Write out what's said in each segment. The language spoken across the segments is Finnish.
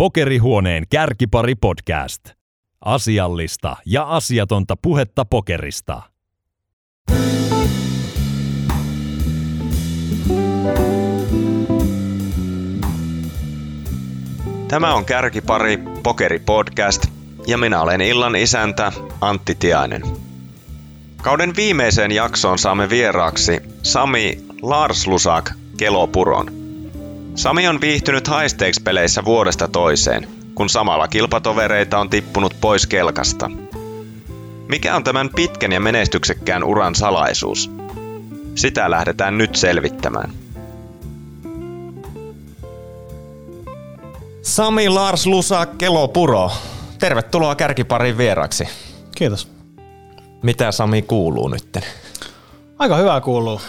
Pokerihuoneen kärkipari podcast. Asiallista ja asiatonta puhetta pokerista. Tämä on Kärkipari Pokeri Podcast ja minä olen illan isäntä Antti Tiainen. Kauden viimeiseen jaksoon saamme vieraaksi Sami Larslusak Kelopuron. Sami on viihtynyt haisteeksi-peleissä vuodesta toiseen, kun samalla kilpatovereita on tippunut pois kelkasta. Mikä on tämän pitkän ja menestyksekkään uran salaisuus? Sitä lähdetään nyt selvittämään. Sami Lars Lusa Kelopuro, tervetuloa kärkiparin vieraksi. Kiitos. Mitä Sami kuuluu nyt? Aika hyvä kuuluu.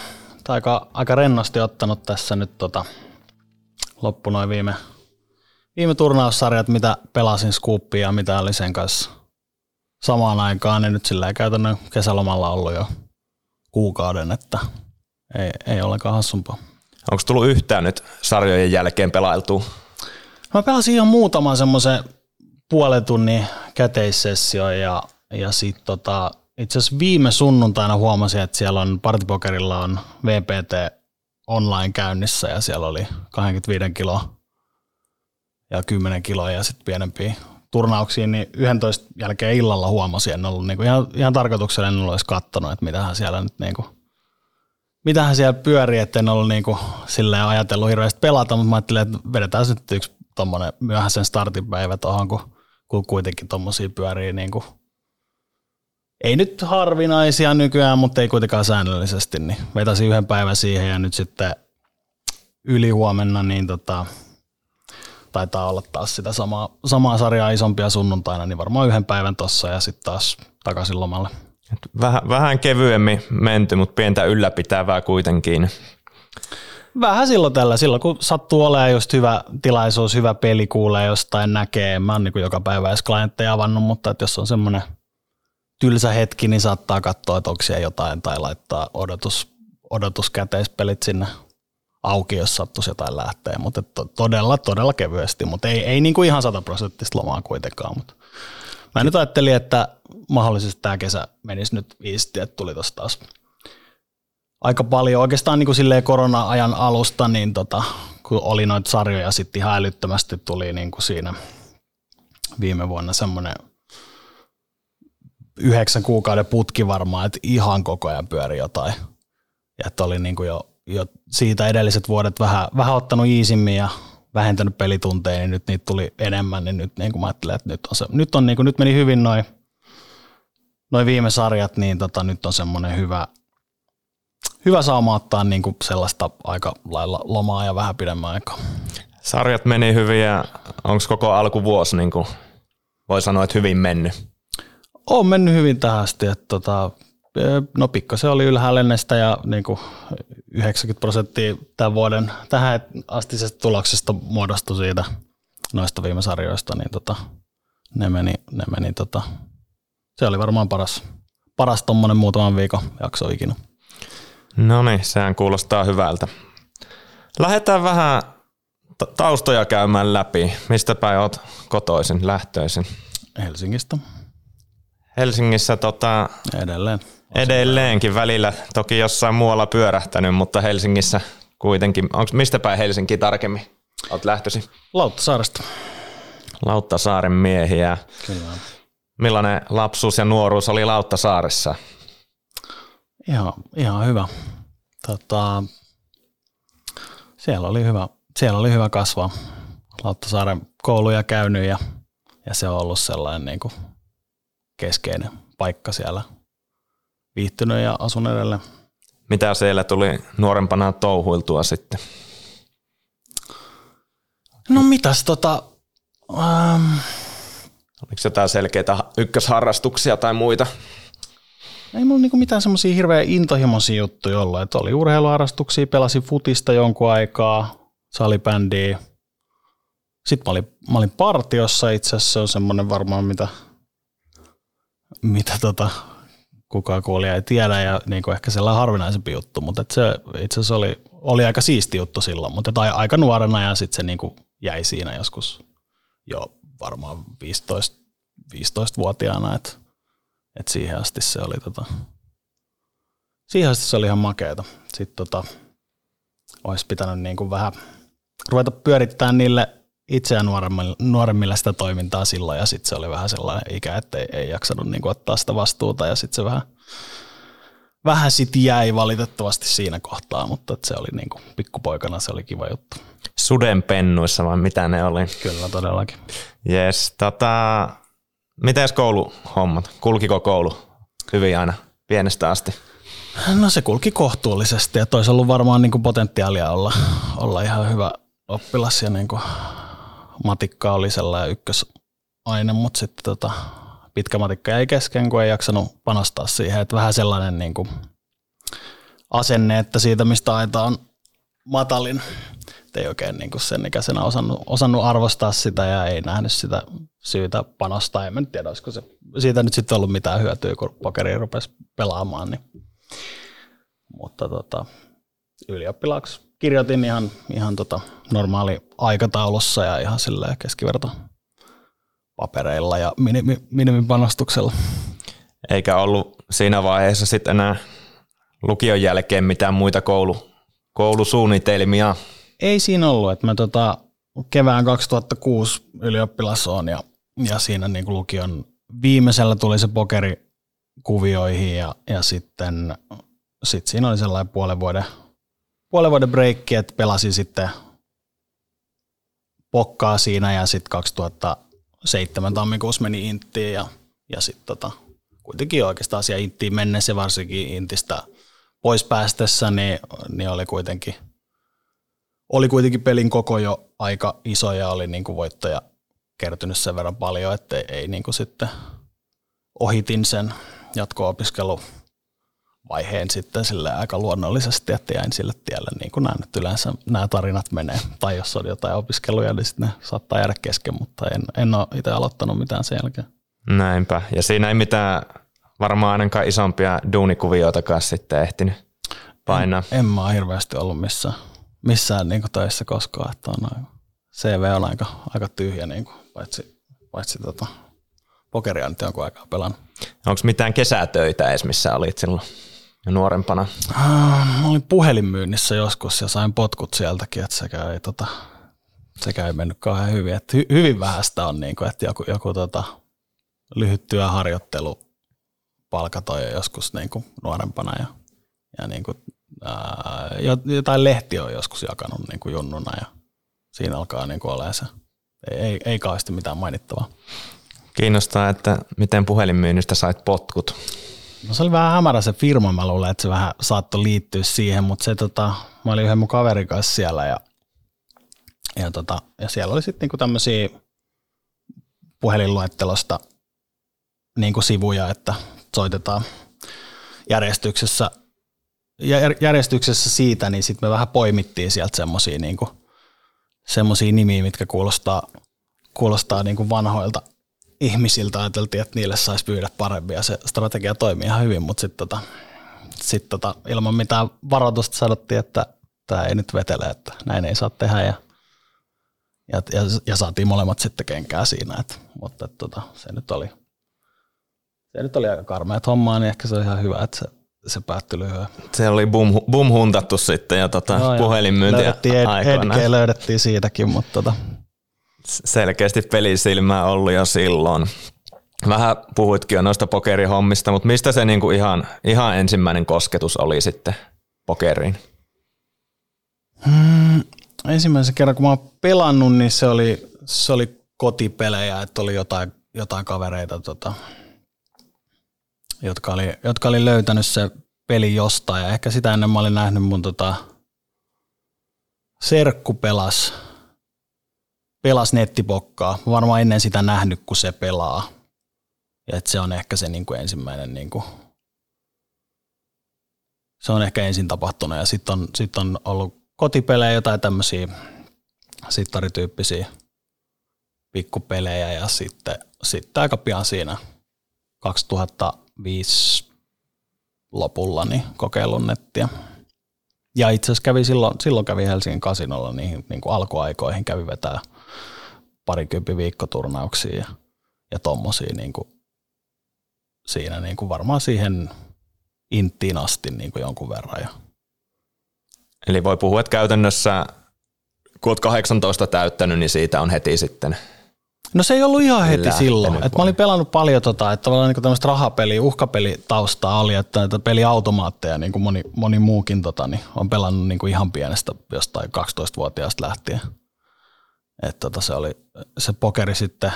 Tai aika, aika rennosti ottanut tässä nyt tota, loppu noin viime, viime turnaussarjat, mitä pelasin Scoopia ja mitä oli sen kanssa samaan aikaan, niin nyt sillä käytännön kesälomalla ollut jo kuukauden, että ei, ei ollenkaan hassumpaa. Onko tullut yhtään nyt sarjojen jälkeen pelailtua? Mä pelasin ihan muutaman semmoisen puolen tunnin käteissessio ja, ja sitten tota, itse asiassa viime sunnuntaina huomasin, että siellä on partipokerilla on VPT online käynnissä ja siellä oli 25 kiloa ja 10 kiloa ja sitten pienempiä turnauksiin, niin 11 jälkeen illalla huomasin, en ollut niinku ihan, ihan tarkoituksella en edes katsonut, että mitähän siellä nyt niinku, mitähän siellä pyörii, että en ollut niinku ajatellut hirveästi pelata, mutta mä ajattelin, että vedetään nyt yksi tommonen myöhäisen startin päivä tuohon, kun, kun kuitenkin tommosia pyörii niinku, ei nyt harvinaisia nykyään, mutta ei kuitenkaan säännöllisesti, niin vetäisin yhden päivän siihen ja nyt sitten yli huomenna, niin tota, taitaa olla taas sitä samaa, samaa sarjaa isompia sunnuntaina, niin varmaan yhden päivän tossa ja sitten taas takaisin lomalle. Vähän, vähän kevyemmin menty, mutta pientä ylläpitävää kuitenkin. Vähän silloin tällä, silloin kun sattuu olemaan just hyvä tilaisuus, hyvä peli, kuulee jostain, näkee. Mä oon niin joka päivä edes klientteja avannut, mutta että jos on semmoinen tylsä hetki, niin saattaa katsoa, että onko siellä jotain tai laittaa odotus, odotuskäteispelit sinne auki, jos sattuisi jotain lähteä, mutta todella, todella kevyesti, mutta ei, ei niin kuin ihan sataprosenttista lomaa kuitenkaan. Mutta mä nyt ajattelin, että mahdollisesti tämä kesä menisi nyt viisti, että tuli tuossa taas aika paljon. Oikeastaan niin kuin korona-ajan alusta, niin tota, kun oli noita sarjoja, sitten ihan älyttömästi tuli niin kuin siinä viime vuonna semmoinen yhdeksän kuukauden putki varmaan, että ihan koko ajan pyöri jotain. Ja että oli niin kuin jo, jo siitä edelliset vuodet vähän, vähän ottanut iisimmin ja vähentänyt pelitunteja, niin nyt niitä tuli enemmän, niin nyt niin kuin mä ajattelen, että nyt, on se, nyt, on niin kuin, nyt meni hyvin noin noi viime sarjat, niin tota, nyt on semmoinen hyvä, hyvä saama ottaa niin kuin sellaista aika lailla lomaa ja vähän pidemmän aikaa. Sarjat meni hyvin ja onko koko alkuvuosi, niin kuin voi sanoa, että hyvin mennyt? On mennyt hyvin tähän asti. Että tota, no se oli ylhäällä ja niin kuin 90 prosenttia tämän vuoden tähän astisesta tuloksesta muodostui siitä noista viime sarjoista, niin tota, ne meni, ne meni tota, se oli varmaan paras, paras tuommoinen muutaman viikon jakso ikinä. No niin, sehän kuulostaa hyvältä. Lähdetään vähän taustoja käymään läpi. Mistä päin olet kotoisin, lähtöisin? Helsingistä. Helsingissä tota, Edelleen. Edelleenkin välillä, toki jossain muualla pyörähtänyt, mutta Helsingissä kuitenkin. Onko mistä päin Helsinki tarkemmin? Olet lähtösi? Lauttasaaresta. Lauttasaaren miehiä. Kyllä. Millainen lapsuus ja nuoruus oli Lauttasaaressa? Ihan, ihan hyvä. Tota, siellä, oli hyvä, siellä oli hyvä kasvaa. Lauttasaaren kouluja käynyt ja, ja se on ollut sellainen niin kuin keskeinen paikka siellä. Viihtynyt ja asun edelleen. Mitä siellä tuli nuorempana touhuiltua sitten? No mitäs tota... Ähm, Oliko jotain selkeitä ykkösharrastuksia tai muita? Ei mulla niinku mitään semmoisia hirveän intohimoisia juttuja ollut. Et oli urheiluharrastuksia, pelasin futista jonkun aikaa, salibändiä. Sitten mä olin, mä olin partiossa itse asiassa, se on semmoinen varmaan, mitä mitä tota, kukaan kuulija ei tiedä ja niin kuin ehkä sellainen harvinaisempi juttu, mutta se itse asiassa oli, oli aika siisti juttu silloin, mutta tai aika nuorena ja sitten se niin kuin jäi siinä joskus jo varmaan 15, 15-vuotiaana, että et siihen asti se oli tota, siihen asti se oli ihan makeeta. Sitten tota, olisi pitänyt niin kuin vähän ruveta pyörittämään niille itseään nuoremmille, nuoremmille sitä toimintaa silloin ja sitten se oli vähän sellainen ikä, että ei, ei jaksanut niin kuin ottaa sitä vastuuta ja sitten se vähän, vähän sitten jäi valitettavasti siinä kohtaa, mutta se oli niin kuin, pikkupoikana se oli kiva juttu. Sudenpennuissa vai mitä ne oli? Kyllä todellakin. Yes, tota, mites kouluhommat? Kulkiko koulu hyvin aina pienestä asti? No se kulki kohtuullisesti ja toisi ollut varmaan niin kuin potentiaalia olla, olla ihan hyvä oppilas ja niin kuin matikka oli sellainen ykkösaine, mutta sitten tota, pitkä matikka jäi kesken, kun ei jaksanut panostaa siihen. Että vähän sellainen niin kuin asenne, että siitä mistä aita on matalin, että ei oikein niin kuin sen ikäisenä osannut, osannut arvostaa sitä ja ei nähnyt sitä syytä panostaa. En tiedä, olisiko se siitä nyt sitten ollut mitään hyötyä, kun pokeri rupesi pelaamaan. Niin. Mutta tota, ylioppilaaksi kirjoitin ihan, ihan tota normaali aikataulussa ja ihan silleen keskiverto papereilla ja minimi, minimipanostuksella. Eikä ollut siinä vaiheessa sitten enää lukion jälkeen mitään muita koulu, koulusuunnitelmia? Ei siinä ollut, että mä tota, kevään 2006 ylioppilas on ja, ja siinä niin kuin lukion viimeisellä tuli se pokeri kuvioihin ja, ja sitten sit siinä oli sellainen puolen vuoden, puolen vuoden breikki, että pelasin sitten pokkaa siinä ja sitten 2007 tammikuussa meni Inttiin ja, ja sitten tota, kuitenkin oikeastaan siellä Inttiin mennessä varsinkin Intistä pois päästessä, niin, niin oli kuitenkin oli kuitenkin pelin koko jo aika iso ja oli niin kuin voittaja kertynyt sen verran paljon, että ei, ei niin kuin sitten ohitin sen jatko-opiskelu vaiheen sitten sille aika luonnollisesti, että jäin sille tielle, niin kuin näen, että yleensä nämä tarinat menee. Tai jos on jotain opiskeluja, niin sitten ne saattaa jäädä kesken, mutta en, en ole itse aloittanut mitään sen jälkeen. Näinpä. Ja siinä ei mitään varmaan ainakaan isompia duunikuvioitakaan sitten ehtinyt painaa. En, en mä ole hirveästi ollut missään, missään niin kuin töissä koskaan, että on aika, CV on aika, aika tyhjä, niin kuin, paitsi, paitsi tota, pokeria nyt jonkun aikaa pelannut. Onko mitään kesätöitä edes, missä olit silloin? Nuorempana? Ah, mä olin puhelinmyynnissä joskus ja sain potkut sieltäkin, että sekä ei, tota, sekä ei mennyt kauhean hyvin. Että hy, hyvin vähäistä on, niin kuin, että joku, joku tota, lyhyt työharjoittelu palkatoi joskus niin kuin nuorempana ja, ja niin kuin, ää, jotain lehti on joskus jakanut niin kuin junnuna ja siinä alkaa niin kuin olemaan se. Ei, ei, ei kauheasti mitään mainittavaa. Kiinnostaa, että miten puhelinmyynnistä sait potkut. No se oli vähän hämärä se firma, mä luulen, että se vähän saattoi liittyä siihen, mutta se tota, mä olin yhden mun kaverin kanssa siellä ja, ja, tota, ja siellä oli sitten niinku tämmöisiä puhelinluettelosta niinku sivuja, että soitetaan järjestyksessä, järjestyksessä siitä, niin sitten me vähän poimittiin sieltä semmoisia niinku, semmosia nimiä, mitkä kuulostaa, kuulostaa niinku vanhoilta ihmisiltä ajateltiin, että niille saisi pyydä paremmin ja se strategia toimii ihan hyvin, mutta sitten tota, sit tota, ilman mitään varoitusta sanottiin, että tämä ei nyt vetele, että näin ei saa tehdä ja, ja, ja, ja saatiin molemmat sitten kenkää siinä, et, mutta et, tota, se nyt oli se nyt oli aika karmeat hommaa, niin ehkä se on ihan hyvä, että se, se päättyi lyhyen. Se oli bum, bum huntattu sitten ja tota, no, puhelinmyyntiä löydettiin ed- löydettiin siitäkin, mutta tota, selkeästi pelisilmää ollut jo silloin. Vähän puhuitkin jo noista pokerihommista, mutta mistä se niinku ihan, ihan ensimmäinen kosketus oli sitten pokeriin? Hmm, ensimmäisen kerran, kun mä oon pelannut, niin se oli, se oli kotipelejä, että oli jotain, jotain kavereita, tota, jotka, oli, jotka oli löytänyt se peli jostain. Ja ehkä sitä ennen mä olin nähnyt mun tota, serkku pelas – pelas nettipokkaa. Varmaan ennen sitä nähnyt, kun se pelaa. Ja että se on ehkä se niin kuin ensimmäinen, niin kuin, se on ehkä ensin tapahtunut. Ja sitten on, sit on ollut kotipelejä, jotain tämmöisiä sittarityyppisiä pikkupelejä ja sitten, sitten aika pian siinä 2005 lopulla niin kokeilun nettiä. Ja itse asiassa kävi silloin, silloin kävi Helsingin kasinolla niihin niin kuin alkuaikoihin, kävi vetää parikymppi viikkoturnauksia ja, ja tommosia niin kuin, siinä niin kuin varmaan siihen inttiin asti niin kuin jonkun verran. Ja. Eli voi puhua, että käytännössä kun olet 18 täyttänyt, niin siitä on heti sitten No se ei ollut ihan heti Lähtenyt silloin. Et mä olin pelannut paljon tota, että tavallaan niin tämmöistä rahapeli, uhkapelitaustaa oli, että näitä peliautomaatteja, niin kuin moni, moni muukin tota, niin on pelannut niin kuin ihan pienestä jostain 12-vuotiaasta lähtien. Et tota, se oli se pokeri sitten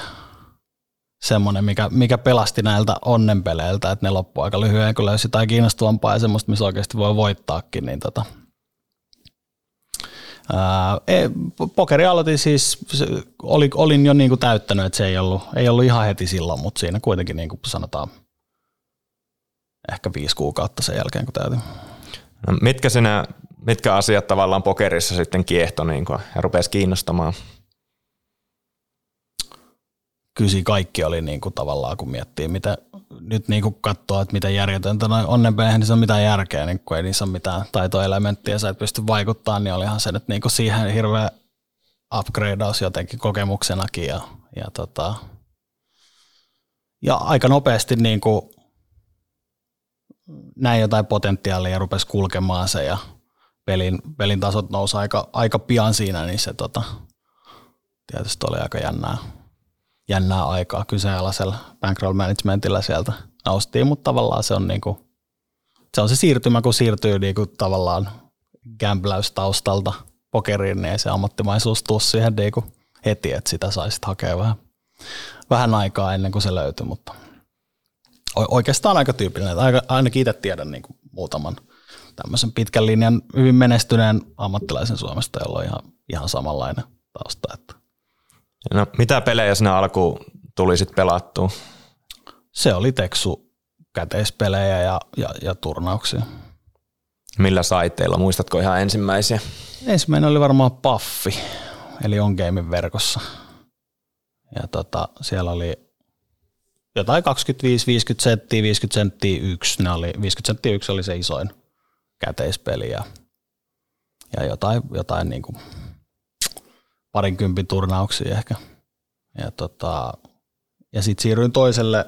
semmoinen, mikä, mikä pelasti näiltä onnenpeleiltä, että ne loppu aika lyhyen, kun löysi jotain kiinnostavampaa ja semmoista, missä oikeasti voi voittaakin, niin tota, Ää, pokeri aloitin siis, oli, olin jo niin kuin täyttänyt, että se ei ollut, ei ollut ihan heti silloin, mutta siinä kuitenkin niin kuin sanotaan ehkä viisi kuukautta sen jälkeen, kun täytin. No, mitkä, sinä, mitkä asiat tavallaan pokerissa sitten kiehto niin kuin, ja rupesi kiinnostamaan? Kysi kaikki oli niin kuin tavallaan, kun miettii, mitä, nyt niin kuin katsoo, että miten järjetöntä noin onnenpeihin, niin se on mitään järkeä, niin kun ei niissä ole mitään taitoelementtiä sä et pysty vaikuttamaan, niin olihan se nyt niin kuin siihen hirveä upgradeaus jotenkin kokemuksenakin ja, ja, tota, ja aika nopeasti niin kuin näin jotain potentiaalia ja rupesi kulkemaan se ja pelin, pelin tasot nousi aika, aika pian siinä, niin se tota, tietysti oli aika jännää jännää aikaa kyseenalaisella bankroll managementilla sieltä noustiin, mutta tavallaan se on, niinku, se, on se siirtymä, kun siirtyy niinku tavallaan gambläystaustalta pokeriin, niin ei se ammattimaisuus tuu siihen niinku heti, että sitä saisit hakea vähän, vähän aikaa ennen kuin se löytyy, mutta oikeastaan aika tyypillinen. Ainakin itse tiedän niin kuin muutaman tämmöisen pitkän linjan hyvin menestyneen ammattilaisen Suomesta, jolla on ihan, ihan samanlainen tausta. Että No, mitä pelejä sinä alkuun tuli sitten pelattua? Se oli Teksu käteispelejä ja, ja, ja turnauksia. Millä saiteilla? Muistatko ihan ensimmäisiä? Ensimmäinen oli varmaan Paffi, eli On Gamein verkossa. Ja tota, siellä oli jotain 25-50 senttiä, 50 senttiä yksi. Ne oli, 50 senttiä yksi oli se isoin käteispeli ja, ja jotain, jotain niin kuin parinkympin turnauksia ehkä. Ja, tota, ja sitten siirryin toiselle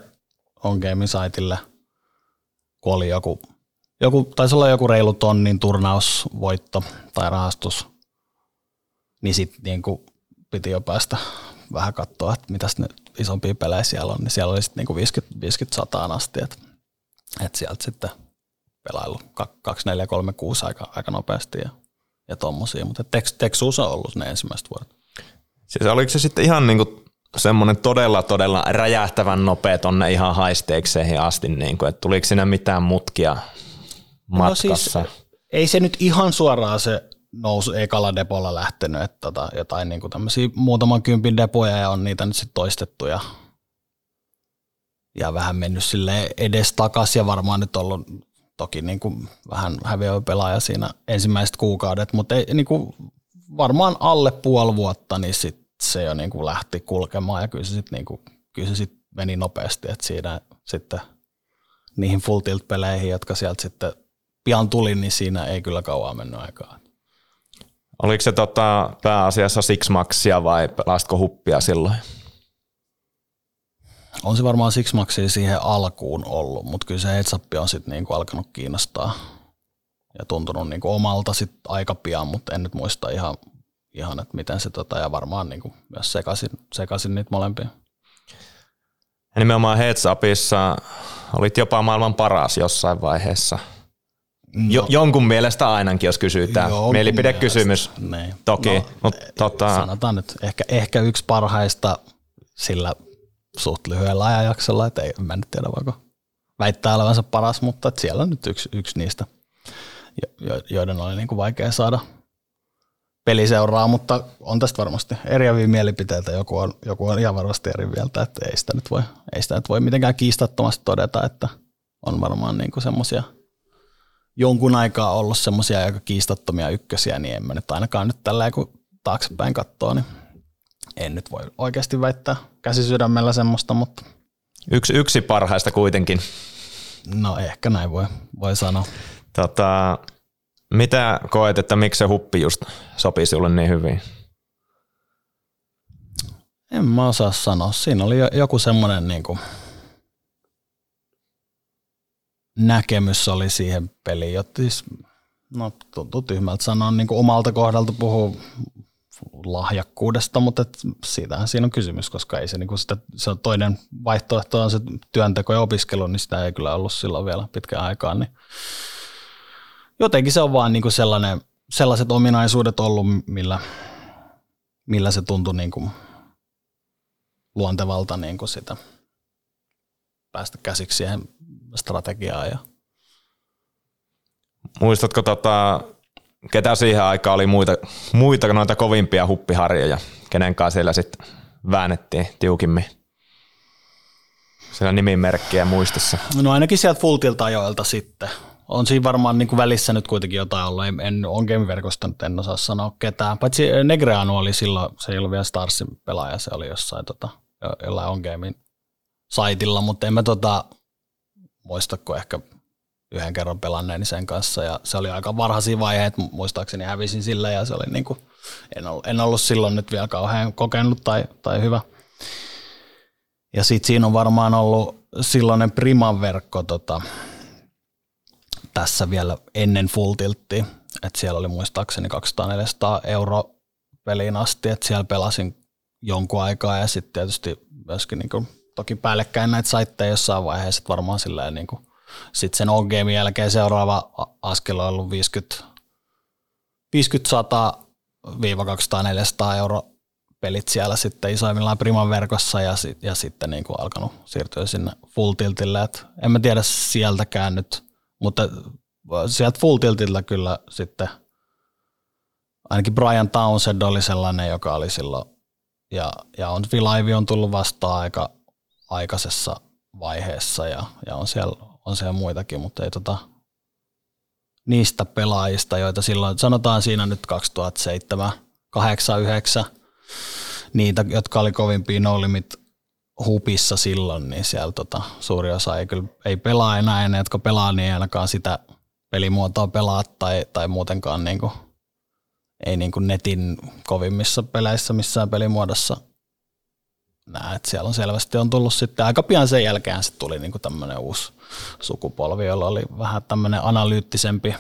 On Gamein saitille, kun oli joku, joku, taisi olla joku reilu tonnin turnausvoitto tai rahastus, niin sitten niin piti jo päästä vähän katsoa, että mitäs ne isompia pelejä siellä on, niin siellä oli sitten niin 50, 50 sataan asti, että, että sieltä sitten pelailu 2, 4, 3, 6 aika, aika nopeasti ja, ja tommosia, mutta Texus on ollut ne ensimmäiset vuodet. Siis oliko se sitten ihan niinku semmoinen todella, todella räjähtävän nopea tonne ihan haisteekseen asti, niin kuin, että tuliko siinä mitään mutkia matkassa? No siis, ei se nyt ihan suoraan se nousu ekalla depolla lähtenyt, että tota, jotain niin kuin tämmöisiä muutaman kympin depoja ja on niitä nyt sitten toistettu ja, ja vähän mennyt sille edes takas ja varmaan nyt ollut toki niin kuin vähän häviö pelaaja siinä ensimmäiset kuukaudet, mutta ei, niin kuin varmaan alle puoli vuotta, niin sit se jo niin kuin lähti kulkemaan ja kyllä se sitten niin kyllä se sit meni nopeasti, että siinä sitten niihin full tilt peleihin, jotka sieltä sitten pian tuli, niin siinä ei kyllä kauan mennyt aikaa. Oliko se tota, pääasiassa Six Maxia vai pelastiko huppia silloin? On se varmaan Six Maxia siihen alkuun ollut, mutta kyllä se heads on sitten niinku alkanut kiinnostaa ja tuntunut niin kuin omalta sit aika pian, mutta en nyt muista ihan, ihan että miten se tota, ja varmaan niin kuin myös sekasin, sekasin niitä molempia. Ja nimenomaan Heads Upissa olit jopa maailman paras jossain vaiheessa. No, jo, jonkun mielestä ainakin, jos kysytään. Mielipidekysymys niin. toki. No, Mut, tota... Sanotaan nyt ehkä, ehkä yksi parhaista sillä suht lyhyellä ajanjaksolla, että ei, mä en tiedä voiko väittää olevansa paras, mutta siellä on nyt yksi, yksi niistä – joiden oli niin kuin vaikea saada peliseuraa, mutta on tästä varmasti eriäviä mielipiteitä. Joku on, joku on ihan varmasti eri mieltä, että ei sitä nyt voi, ei sitä nyt voi mitenkään kiistattomasti todeta, että on varmaan niin semmoisia jonkun aikaa ollut semmoisia aika kiistattomia ykkösiä, niin en mä nyt ainakaan nyt tällä kun taaksepäin katsoo, niin en nyt voi oikeasti väittää käsisydämellä semmoista, mutta Yksi, yksi parhaista kuitenkin. No ehkä näin voi, voi sanoa. Tota, mitä koet, että miksi se huppi just sopii sinulle niin hyvin? En mä osaa sanoa. Siinä oli joku semmoinen niin kuin näkemys oli siihen peliin. Siis, no tuntuu tyhmältä sanoa niin kuin omalta kohdalta puhuu lahjakkuudesta, mutta et siitähän siinä on kysymys, koska ei se, niin sitä, se on toinen vaihtoehto on se työnteko ja opiskelu, niin sitä ei kyllä ollut silloin vielä pitkään aikaan. Niin jotenkin se on vaan niin kuin sellainen, sellaiset ominaisuudet ollut, millä, millä se tuntui niin kuin luontevalta niin kuin sitä päästä käsiksi siihen strategiaan. Ja. Muistatko tota, ketä siihen aikaan oli muita, muita noita kovimpia huppiharjoja, kenen kanssa siellä sitten väännettiin tiukimmin? Siellä nimimerkkiä muistissa. No ainakin sieltä Fultilta ajoilta sitten. On siinä varmaan niin kuin välissä nyt kuitenkin jotain ollut. En, en on game-verkosta nyt en osaa sanoa ketään. Paitsi Negreanu oli silloin, se ei ollut vielä Starsin pelaaja, se oli jossain tota, jollain on saitilla, mutta en mä tota, muistako ehkä yhden kerran pelanneeni sen kanssa. Ja se oli aika varhaisia vaiheet, muistaakseni hävisin sillä. Ja se oli niin kuin, en, ollut, en ollut silloin nyt vielä kauhean kokenut tai, tai hyvä. Ja sitten siinä on varmaan ollut silloinen Priman verkko tota, tässä vielä ennen Full Tilttiä, että siellä oli muistaakseni 200-400 euro peliin asti, että siellä pelasin jonkun aikaa. Ja sitten tietysti myöskin niin kuin, toki päällekkäin näitä saitteja jossain vaiheessa, varmaan silleen niin kuin, sitten sen on jälkeen seuraava askel on ollut 50, 50 100 200 400 euro pelit siellä sitten isoimmillaan Priman verkossa ja, ja sitten niin kuin alkanut siirtyä sinne full tiltille. Et en mä tiedä sieltäkään nyt, mutta sieltä full tiltillä kyllä sitten ainakin Brian Townsend oli sellainen, joka oli silloin ja, ja on Vilaivi on tullut vastaan aika aikaisessa vaiheessa ja, ja on, siellä, on siellä muitakin, mutta ei tota, niistä pelaajista, joita silloin, sanotaan siinä nyt 2007, 8, 9, niitä, jotka oli kovimpia no limit hupissa silloin, niin siellä tota, suuri osa ei kyllä ei pelaa enää, ja ne, jotka pelaa, niin ei ainakaan sitä pelimuotoa pelaa tai, tai muutenkaan niin kuin, ei niin kuin netin kovimmissa peleissä missään pelimuodossa näe, että siellä on selvästi on tullut sitten aika pian sen jälkeen sitten tuli niin tämmöinen uusi sukupolvi, jolla oli vähän tämmöinen analyyttisempi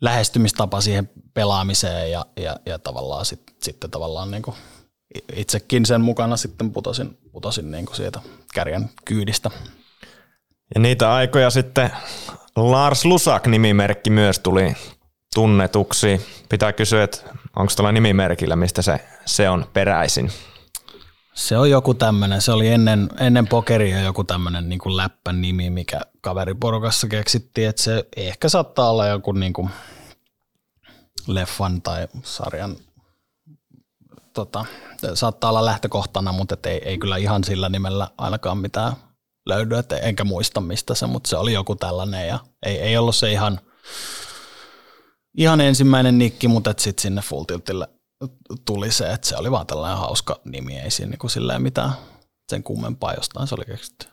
lähestymistapa siihen pelaamiseen ja, ja, ja tavallaan sit, sitten tavallaan niin kuin itsekin sen mukana sitten putosin, putosin niin kuin siitä kärjen kyydistä. Ja niitä aikoja sitten Lars Lusak-nimimerkki myös tuli tunnetuksi. Pitää kysyä, että onko tuolla nimimerkillä, mistä se, se on peräisin? Se on joku tämmöinen, se oli ennen, ennen pokeria joku tämmöinen niin läppän nimi, mikä kaveriporukassa keksittiin, että se ehkä saattaa olla joku niin kuin leffan tai sarjan, tota, saattaa olla lähtökohtana, mutta ei, ei kyllä ihan sillä nimellä ainakaan mitään löydy, et enkä muista mistä se, mutta se oli joku tällainen ja ei, ei ollut se ihan, ihan ensimmäinen nikki, mutta sitten sinne Full Tiltille tuli se, että se oli vaan tällainen hauska nimi, ei siinä niin silleen mitään sen kummempaa jostain se oli keksitty.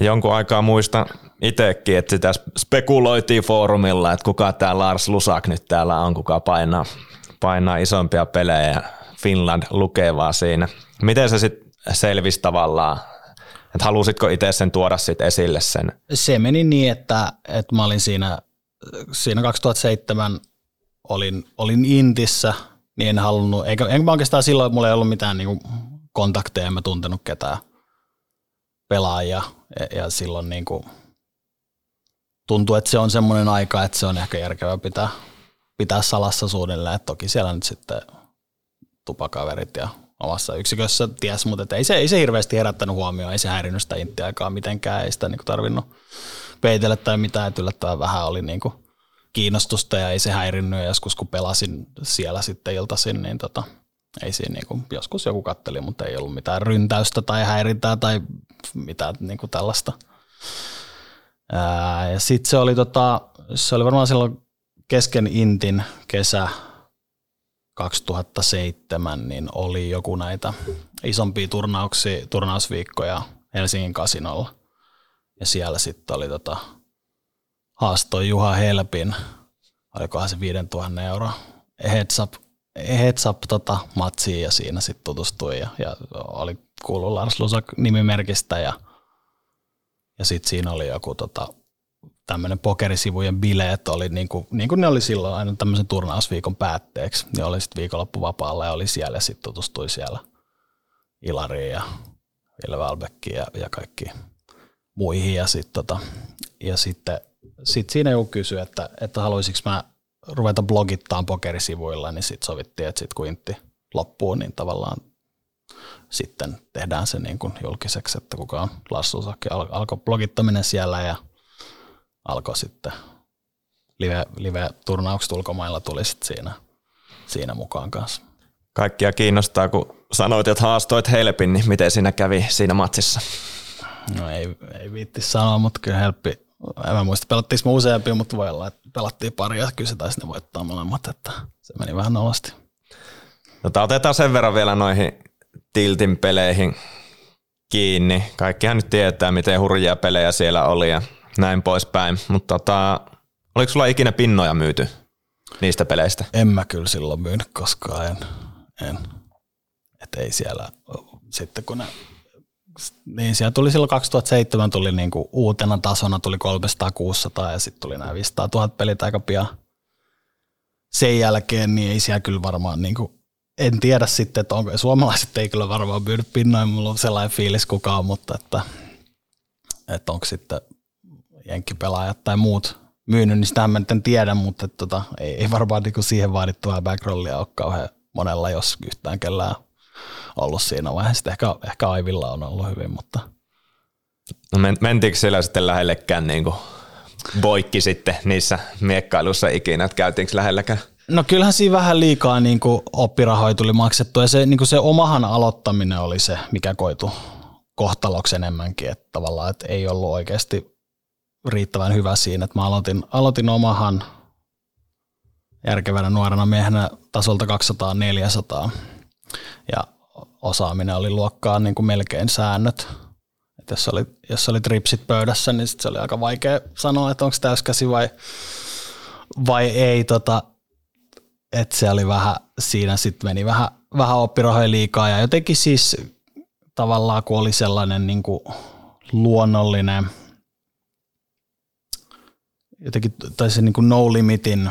Jonkun aikaa muista itsekin, että sitä spekuloitiin foorumilla, että kuka tämä Lars Lusak nyt täällä on, kuka painaa, painaa isompia pelejä Finland lukee vaan siinä. Miten se sitten selvisi tavallaan, että halusitko itse sen tuoda sit esille sen? Se meni niin, että, että mä olin siinä, siinä 2007 olin, olin Intissä – niin en halunnut, eikä, enkä mä oikeastaan silloin, mulla ei ollut mitään niin kontakteja, en mä tuntenut ketään pelaajia, ja, ja silloin niin kuin, tuntuu, että se on semmoinen aika, että se on ehkä järkevää pitää, pitää salassa suunnilleen, että toki siellä nyt sitten tupakaverit ja omassa yksikössä ties, mutta ei se, ei se hirveästi herättänyt huomioon, ei se häirinyt sitä intiaikaa mitenkään, ei sitä niin tarvinnut peitellä tai mitään, että yllättävän vähän oli niin kuin kiinnostusta ja ei se häirinnyt. Ja joskus kun pelasin siellä sitten iltaisin, niin tota, ei siinä niin kuin, joskus joku katteli, mutta ei ollut mitään ryntäystä tai häirintää tai mitään niin kuin tällaista. Ää, ja sitten se oli, tota, se oli varmaan silloin kesken Intin kesä 2007, niin oli joku näitä isompia turnauksia, turnausviikkoja Helsingin kasinolla. Ja siellä sitten oli tota, haastoi Juha Helpin, olikohan se 5000 euro heads up heads up tota, matsiin ja siinä sitten tutustuin ja, ja oli kuullut Lars Lusak nimimerkistä ja, ja sitten siinä oli joku tota, tämmöinen pokerisivujen bileet oli niin kuin, niin kuin ne oli silloin aina tämmöisen turnausviikon päätteeksi. Ne oli sitten viikonloppuvapaalla ja oli siellä ja sitten tutustui siellä Ilariin ja Ville ja, ja kaikki muihin. Ja, sit, tota, ja sitten sit siinä joku kysyi, että, että haluaisinko mä ruveta blogittaan pokerisivuilla, niin sitten sovittiin, että sitten kun intti loppuu, niin tavallaan sitten tehdään se niin kuin julkiseksi, että kuka on Lassu Sakki. Alkoi blogittaminen siellä ja alkoi sitten live, live-turnaukset ulkomailla tuli sitten siinä, siinä mukaan kanssa. Kaikkia kiinnostaa, kun sanoit, että haastoit Helpin, niin miten siinä kävi siinä matsissa? No ei, ei viitti sanoa, mutta kyllä Helppi, en mä muista pelattiinko me useampia, mutta voi olla, että pelattiin pari ja kyllä se taisi ne voittaa molemmat, että se meni vähän nolosti. Tota, otetaan sen verran vielä noihin Tiltin peleihin kiinni. Kaikkihan nyt tietää, miten hurjia pelejä siellä oli ja näin poispäin. Mutta tota, oliko sulla ikinä pinnoja myyty niistä peleistä? En mä kyllä silloin myynyt koskaan, en. en. Et ei siellä, sitten kun ne, niin siellä tuli silloin 2007 tuli niinku uutena tasona tuli 300-600 ja sitten tuli nämä 500 000 pelit aika pian. Sen jälkeen niin ei siellä kyllä varmaan niinku, en tiedä sitten, että onko suomalaiset ei kyllä varmaan myynyt pinnoja, mulla on sellainen fiilis kukaan, mutta että, että onko sitten jenkkipelaajat tai muut myynyt, niin sitä mä en tiedä, mutta että tota, ei, ei varmaan niinku siihen vaadittua backrollia ole kauhean monella, jos yhtään kellään ollut siinä vaiheessa. Ehkä, ehkä Aivilla on ollut hyvin, mutta... No men, mentiinkö siellä sitten lähellekään niin kuin boikki sitten niissä miekkailussa ikinä, että käytiinkö lähelläkään? No kyllähän siinä vähän liikaa niin kuin oppirahoja tuli maksettu ja se, niin kuin se omahan aloittaminen oli se, mikä koitu kohtaloksi enemmänkin, että tavallaan että ei ollut oikeasti riittävän hyvä siinä, että mä aloitin, aloitin omahan järkevänä nuorena miehenä tasolta 200-400 ja osaaminen oli luokkaa niin kuin melkein säännöt. Et jos, oli, jos oli tripsit pöydässä, niin sit se oli aika vaikea sanoa, että onko täyskäsi vai, vai ei. Tota, että se oli vähän, siinä sitten meni vähän, vähän oppirahoja liikaa ja jotenkin siis tavallaan kun oli sellainen niin kuin luonnollinen – jotenkin, tai se niin kuin no limitin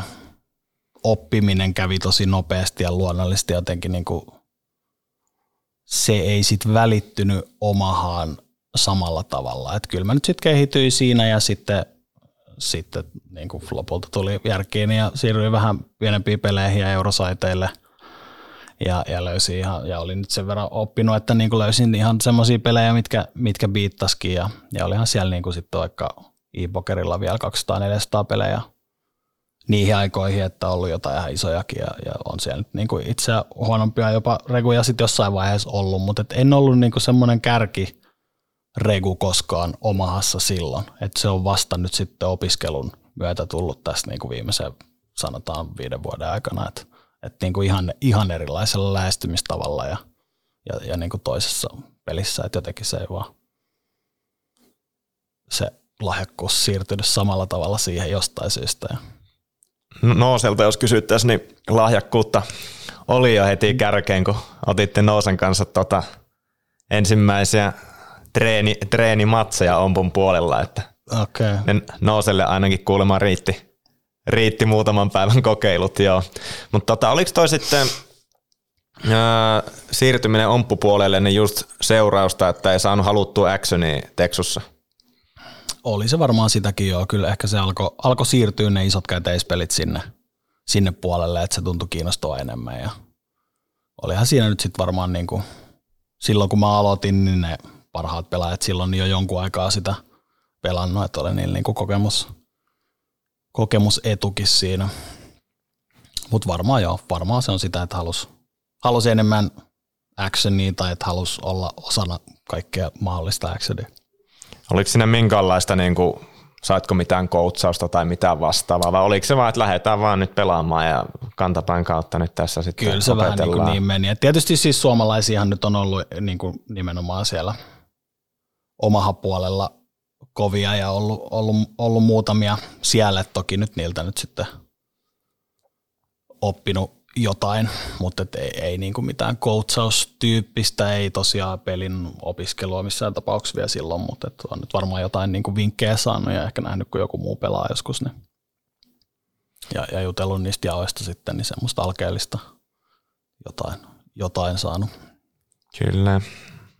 oppiminen kävi tosi nopeasti ja luonnollisesti jotenkin niin kuin se ei sitten välittynyt omahaan samalla tavalla. Että kyllä mä nyt sitten kehityin siinä ja sitten, sitten niin kuin lopulta tuli järkiin ja siirryin vähän pienempiin peleihin ja eurosaiteille ja, ja löysin ihan, ja olin nyt sen verran oppinut, että niin kuin löysin ihan semmoisia pelejä, mitkä, mitkä biittaskin ja, ja olihan siellä niin kuin sitten vaikka e-pokerilla vielä 200-400 pelejä niihin aikoihin, että on ollut jotain ihan isojakin ja, ja on siellä nyt niin kuin itse huonompia jopa reguja sitten jossain vaiheessa ollut, mutta et en ollut niin kuin semmoinen kärki regu koskaan omahassa silloin, että se on vasta nyt sitten opiskelun myötä tullut tässä niin kuin viimeisen sanotaan viiden vuoden aikana, että, että niin ihan, ihan erilaisella lähestymistavalla ja, ja, ja niin kuin toisessa pelissä, että jotenkin se ei vaan se lahjakkuus siirtynyt samalla tavalla siihen jostain syystä. No, Nooselta jos kysyttäisiin, niin lahjakkuutta oli jo heti kärkeen, kun otitte Noosen kanssa tota ensimmäisiä treeni, treenimatseja Ompun puolella, että okay. Nooselle ainakin kuulemma riitti, riitti muutaman päivän kokeilut, joo. Mutta tota, oliko toi sitten ää, siirtyminen Omppupuolelle niin just seurausta, että ei saanut haluttua actionia Teksussa? Oli se varmaan sitäkin jo. Kyllä ehkä se alkoi alko siirtyä ne isot käteispelit sinne, sinne puolelle, että se tuntui kiinnostaa enemmän. Ja olihan siinä nyt sitten varmaan niin kuin, silloin kun mä aloitin, niin ne parhaat pelaajat silloin jo jonkun aikaa sitä pelannut, että oli niillä niin kuin kokemus, kokemusetukin siinä. Mutta varmaan joo, varmaan se on sitä, että halusi halus enemmän actionia tai että halusi olla osana kaikkea mahdollista actionia. Oliko siinä minkäänlaista, niin kuin, saitko mitään koutsausta tai mitään vastaavaa, vai oliko se vaan, että lähdetään vaan nyt pelaamaan ja kantapään kautta nyt tässä sitten Kyllä se vähän niin, kuin niin meni. Et tietysti siis suomalaisiahan nyt on ollut niin kuin nimenomaan siellä omaha puolella kovia ja ollut, ollut, ollut muutamia siellä, toki nyt niiltä nyt sitten oppinut jotain, mutta ei, ei niin kuin mitään coachaustyyppistä, ei tosiaan pelin opiskelua missään tapauksessa vielä silloin, mutta on nyt varmaan jotain niin kuin vinkkejä saanut ja ehkä nähnyt, kun joku muu pelaa joskus. Niin. Ja, ja jutellut niistä jaoista sitten, niin semmoista alkeellista jotain, jotain saanut. Kyllä.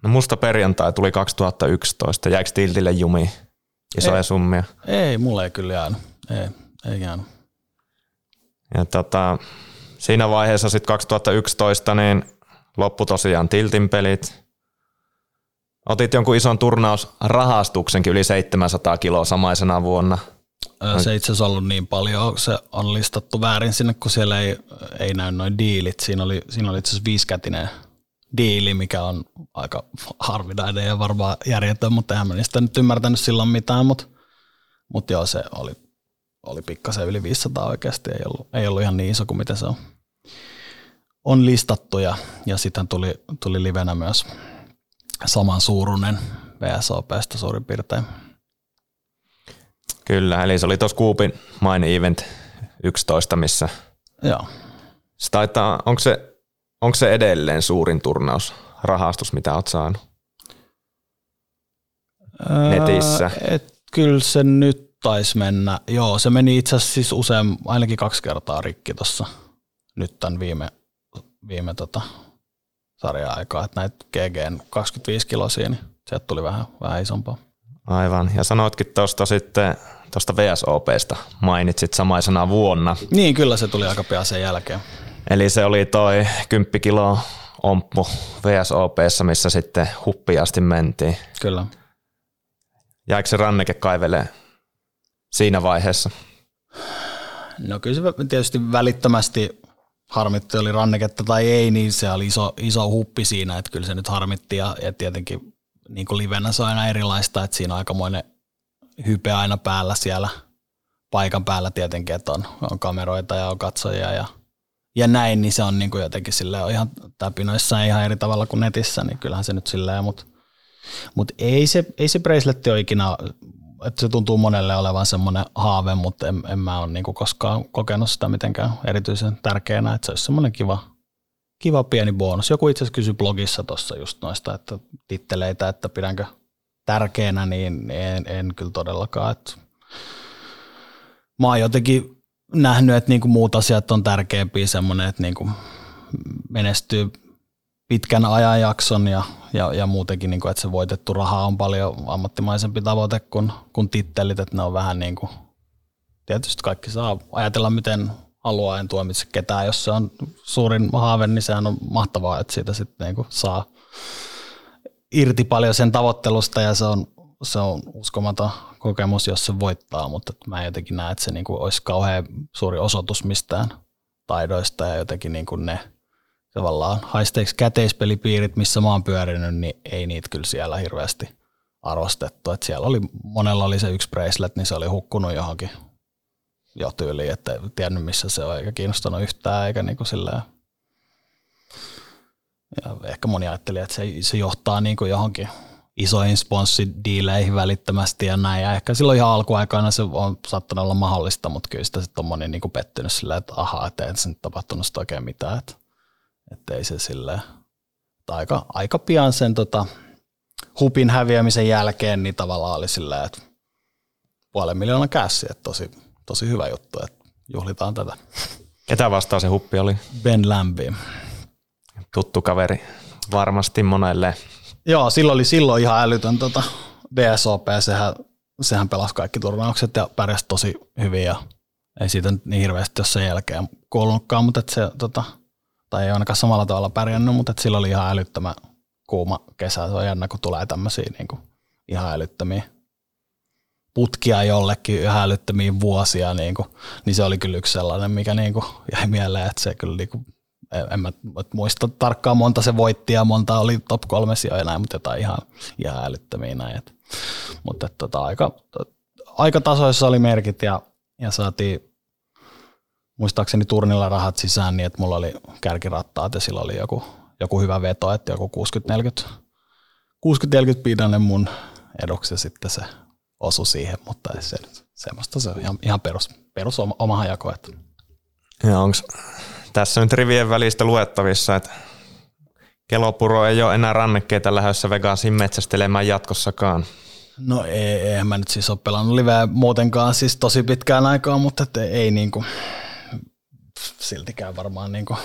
No musta perjantai tuli 2011. Jäikö Tiltille jumi isoja ei, summia? Ei, mulle ei kyllä jäänyt. Ei, ei jäänyt. Ja tota, siinä vaiheessa sitten 2011 niin loppu tosiaan Tiltin pelit. Otit jonkun ison turnausrahastuksenkin yli 700 kiloa samaisena vuonna. Se ei itse asiassa ollut niin paljon, se on listattu väärin sinne, kun siellä ei, ei näy noin diilit. Siinä oli, siinä oli itse asiassa viisikätinen diili, mikä on aika harvinainen ja varmaan järjetön, mutta eihän mä niistä nyt ymmärtänyt silloin mitään, mutta, mutta joo, se oli, oli pikkasen yli 500 oikeasti, ei ollut, ei ollut ihan niin iso kuin mitä se on, on listattu ja, ja sitten tuli, tuli livenä myös saman suuruinen VSOPstä suurin piirtein. Kyllä, eli se oli tuossa Coopin Main Event 11, missä Joo. Se taitaa, onko se Onko se edelleen suurin turnaus, rahastus, mitä olet saanut netissä? et, kyllä se nyt taisi mennä. Joo, se meni itse asiassa siis usein, ainakin kaksi kertaa rikki tuossa nyt tämän viime, viime tota, sarjan aikaa, että näitä GGn 25 kilosia, niin sieltä tuli vähän, vähän isompaa. Aivan, ja sanoitkin tuosta sitten tuosta VSOPsta, mainitsit samaisena vuonna. Niin, kyllä se tuli aika pian sen jälkeen. Eli se oli toi 10 kilo omppu VSOPssa, missä sitten huppiasti mentiin. Kyllä. Jäikö se ranneke kaivelee siinä vaiheessa? No kyllä se tietysti välittömästi harmitti, oli ranneketta tai ei, niin se oli iso, iso huppi siinä, että kyllä se nyt harmitti ja, ja tietenkin niin kuin livenä se on aina erilaista, että siinä on aikamoinen hype aina päällä siellä paikan päällä tietenkin, että on, on kameroita ja on katsojia ja – ja näin, niin se on niin kuin jotenkin silleen, ihan täpinoissa ihan eri tavalla kuin netissä, niin kyllähän se nyt silleen, mutta mut ei se, ei se bracelet ole ikinä, että se tuntuu monelle olevan semmoinen haave, mutta en, en mä ole niin kuin koskaan kokenut sitä mitenkään erityisen tärkeänä, että se olisi semmoinen kiva, kiva pieni bonus. Joku itse asiassa kysyi blogissa tuossa just noista, että titteleitä, että pidänkö tärkeänä, niin en, en kyllä todellakaan. Että mä oon jotenkin nähnyt, että niinku muut asiat on tärkeämpiä semmoinen, että niinku menestyy pitkän ajanjakson ja, ja, ja muutenkin, niinku, että se voitettu raha on paljon ammattimaisempi tavoite kuin, kuin tittelit, että ne on vähän niin kuin, tietysti kaikki saa ajatella miten haluaa, en tuomitse ketään, jos se on suurin haave, niin sehän on mahtavaa, että siitä sitten niinku saa irti paljon sen tavoittelusta ja se on, se on uskomaton kokemus, jos se voittaa, mutta mä en jotenkin näe, että se niin kuin olisi kauhean suuri osoitus mistään taidoista ja jotenkin niin kuin ne tavallaan haisteeksi käteispelipiirit, missä mä oon pyörinyt, niin ei niitä kyllä siellä hirveästi arvostettu. että siellä oli, monella oli se yksi bracelet, niin se oli hukkunut johonkin jo tyyliin, että ei tiennyt missä se on eikä kiinnostanut yhtään eikä niin kuin silleen. Ja ehkä moni ajatteli, että se, se johtaa niin kuin johonkin isoihin sponssidiileihin välittömästi ja näin. Ja ehkä silloin ihan alkuaikana se on saattanut olla mahdollista, mutta kyllä sitä sitten on moni niin kuin pettynyt silleen, että ahaa, että ei se nyt tapahtunut sitä oikein mitään. Että, että ei se silleen, aika, aika pian sen tota, hupin häviämisen jälkeen niin tavallaan oli silleen, että puolen miljoonan kässi, että tosi, tosi hyvä juttu, että juhlitaan tätä. Ketä vastaan se huppi oli? Ben Lambi. Tuttu kaveri varmasti monelle Joo, silloin oli silloin ihan älytön tota, DSOP, sehän, sehän pelasi kaikki turnaukset ja pärjäsi tosi hyvin ja ei siitä nyt niin hirveästi jos sen jälkeen kuulunutkaan, mutta se, tota, tai ei ainakaan samalla tavalla pärjännyt, mutta sillä oli ihan älyttömän kuuma kesä. Se on jännä, kun tulee tämmöisiä niin kuin, ihan älyttömiä putkia jollekin ihan älyttömiä vuosia, niin, kuin, niin se oli kyllä yksi sellainen, mikä niin kuin, jäi mieleen, että se kyllä niin kuin, en mä muista tarkkaan monta se voitti ja monta oli top kolme sijoja mutta jotain ihan, ihan älyttömiä näin. Et, mutta et, tota, aika, aika tasoissa oli merkit ja, ja saatiin muistaakseni turnilla rahat sisään niin, että mulla oli kärkirattaat ja sillä oli joku, joku hyvä veto, että joku 60-40 60-40 pidanen mun eduksi ja sitten se osui siihen, mutta se, semmoista se on ihan, ihan perus, perus oma, oma jako. Että. Ja onko tässä nyt rivien välistä luettavissa, että Kelopuro ei ole enää rannekkeita lähdössä Vegasin metsästelemään jatkossakaan. No ei, eihän mä nyt siis ole pelannut liveä muutenkaan siis tosi pitkään aikaa, mutta et ei niinku, siltikään varmaan niinku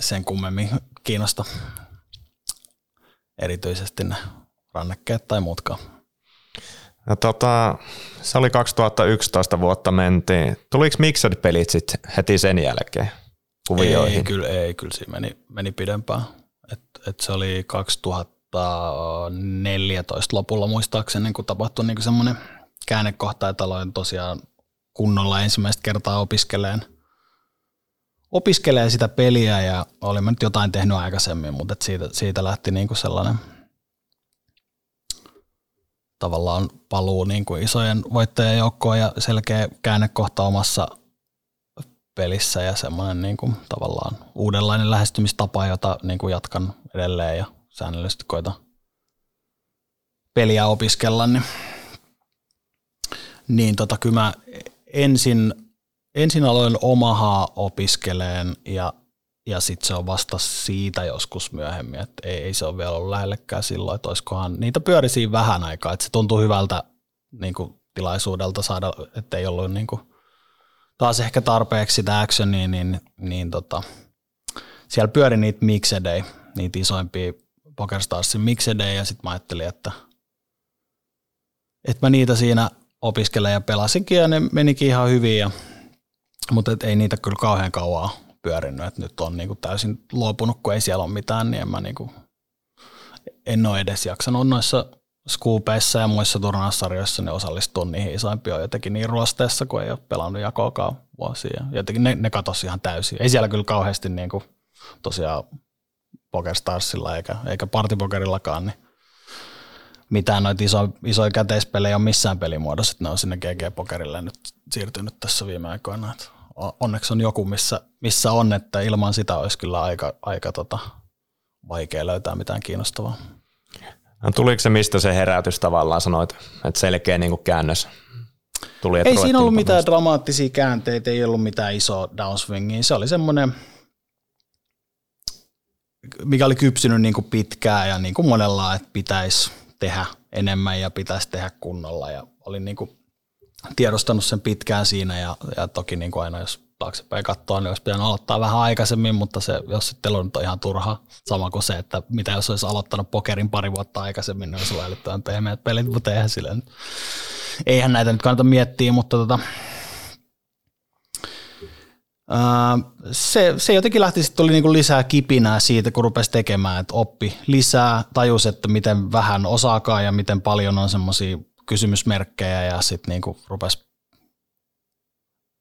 sen kummemmin kiinnosta erityisesti ne rannekkeet tai muutkaan. No tota, se oli 2011 vuotta mentiin. Tuliko Mixed-pelit sitten heti sen jälkeen kuvioihin? Ei, kyllä, ei, kyllä siinä meni, meni pidempään. Et, et se oli 2014 lopulla muistaakseni, kun tapahtui niin semmoinen käännekohta, että aloin tosiaan kunnolla ensimmäistä kertaa opiskeleen, opiskelee sitä peliä ja olin nyt jotain tehnyt aikaisemmin, mutta siitä, siitä lähti niin kuin sellainen – tavallaan paluu niin kuin isojen voittajien joukkoon ja selkeä käännekohta omassa pelissä ja semmoinen niin kuin tavallaan uudenlainen lähestymistapa, jota niin kuin jatkan edelleen ja säännöllisesti koitan peliä opiskella, niin, niin tota, kyllä mä ensin, ensin aloin Omahaa opiskeleen ja ja sitten se on vasta siitä joskus myöhemmin, että ei, ei se ole vielä ollut lähellekään silloin, että olisikohan, niitä pyöri siinä vähän aikaa, että se tuntuu hyvältä niin kuin, tilaisuudelta saada, että ei ollut niin kuin, taas ehkä tarpeeksi sitä actionia, niin, niin tota, siellä pyöri niitä mixedei, niitä isoimpia PokerStarsin mixedei, ja sitten mä ajattelin, että, että mä niitä siinä opiskelen ja pelasinkin, ja ne menikin ihan hyvin, ja, mutta ei niitä kyllä kauhean kauan pyörinyt, että nyt on niin kuin täysin luopunut, kun ei siellä ole mitään, niin en mä niin kuin, en ole edes jaksanut noissa skuupeissa ja muissa turnaussarjoissa niin osallistua niihin isoimpiin jotenkin niin ruosteessa, kun ei ole pelannut jakoakaan vuosia. Jotenkin ne, ne katosi ihan täysin. Ei siellä kyllä kauheasti niin kuin, tosiaan PokerStarsilla eikä, eikä partipokerillakaan, niin mitään noita iso, isoja käteispelejä on missään pelimuodossa, että ne on sinne GG-pokerille nyt siirtynyt tässä viime aikoina. Että onneksi on joku, missä, missä on, että ilman sitä olisi kyllä aika, aika tota, vaikea löytää mitään kiinnostavaa. No, tuliko se, mistä se herätys tavallaan sanoit, että selkeä niin kuin käännös tuli? Ei siinä ollut mitään dramaattisia käänteitä, ei ollut mitään isoa downswingia. Se oli semmoinen, mikä oli kypsynyt niin kuin pitkään ja niin kuin monella, että pitäisi tehdä enemmän ja pitäisi tehdä kunnolla. Ja oli niin kuin tiedostanut sen pitkään siinä ja, ja toki niin kuin aina jos taaksepäin katsoa, niin olisi pitänyt aloittaa vähän aikaisemmin, mutta se jossittelu on ihan turha. Sama kuin se, että mitä jos olisi aloittanut pokerin pari vuotta aikaisemmin, niin olisi älyttömän pehmeät pelit, mutta eihän silleen, eihän näitä nyt kannata miettiä, mutta tota, se, se jotenkin lähti, sitten tuli niinku lisää kipinää siitä, kun rupesi tekemään, että oppi lisää, tajus, että miten vähän osaakaan ja miten paljon on semmoisia kysymysmerkkejä ja sitten niinku rupesi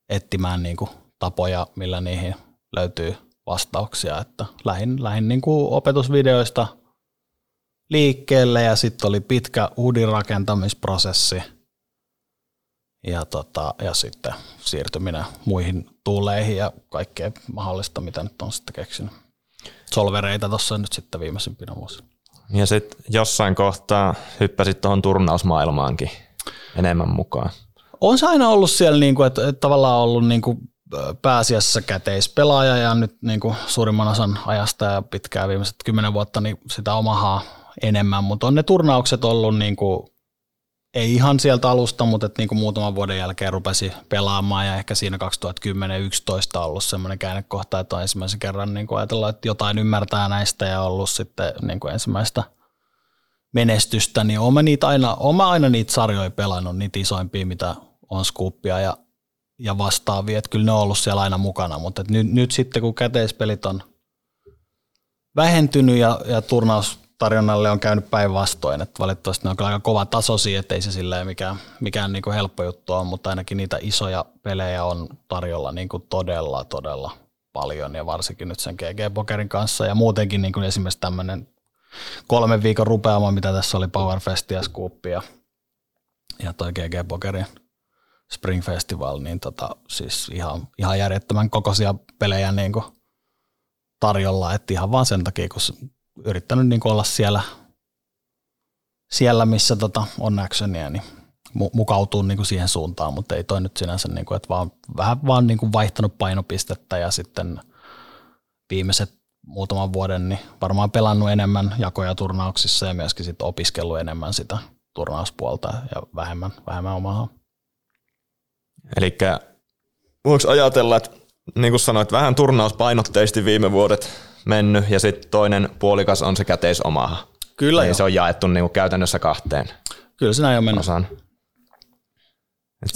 etsimään niinku tapoja, millä niihin löytyy vastauksia. Että lähin, lähin niinku opetusvideoista liikkeelle ja sitten oli pitkä uudin rakentamisprosessi ja, tota, ja sitten siirtyminen muihin tuuleihin ja kaikkea mahdollista, mitä nyt on sitten keksinyt. Solvereita tuossa nyt sitten viimeisimpinä vuosina. Ja sitten jossain kohtaa hyppäsit tuohon turnausmaailmaankin enemmän mukaan. On se aina ollut siellä, niin kuin, että, että tavallaan ollut niin kuin pääasiassa käteispelaaja ja nyt niin kuin suurimman osan ajasta ja pitkään viimeiset kymmenen vuotta niin sitä omahaa enemmän, mutta on ne turnaukset ollut niin kuin ei ihan sieltä alusta, mutta että niin kuin muutaman vuoden jälkeen rupesi pelaamaan ja ehkä siinä 2010-2011 on ollut semmoinen käännekohta, että on ensimmäisen kerran niin kuin ajatellaan, että jotain ymmärtää näistä ja ollut sitten niin kuin ensimmäistä menestystä, niin olen niitä aina, olen aina niitä sarjoja pelannut, niitä isoimpia, mitä on skuppia ja, ja vastaavia, että kyllä ne on ollut siellä aina mukana, mutta nyt, nyt sitten kun käteispelit on vähentynyt ja, ja turnaus tarjonnalle on käynyt päinvastoin, että valitettavasti ne on aika kova tasoisia, ettei se silleen mikään, mikään niin kuin helppo juttu on, mutta ainakin niitä isoja pelejä on tarjolla niin kuin todella, todella paljon ja varsinkin nyt sen GG-pokerin kanssa. Ja muutenkin niin kuin esimerkiksi tämmöinen kolmen viikon rupeama, mitä tässä oli Powerfest ja Scoop ja, ja toi GG-pokerin Spring Festival, niin tota, siis ihan, ihan järjettömän kokoisia pelejä niin kuin tarjolla, että ihan vaan sen takia, kun yrittänyt niin olla siellä, siellä missä tota on actionia, niin mukautua niin kuin siihen suuntaan, mutta ei toi nyt sinänsä, niin kuin, että vaan, vähän vaan niin kuin vaihtanut painopistettä ja sitten viimeiset muutaman vuoden niin varmaan pelannut enemmän jakoja turnauksissa ja myöskin sitten opiskellut enemmän sitä turnauspuolta ja vähemmän, vähemmän omaa. Eli voiko ajatella, että niin kuin sanoit, vähän turnauspainotteisesti viime vuodet mennyt ja sitten toinen puolikas on se käteisomaha. Kyllä niin se on jaettu niin kuin käytännössä kahteen Kyllä se näin on mennyt. Osaan.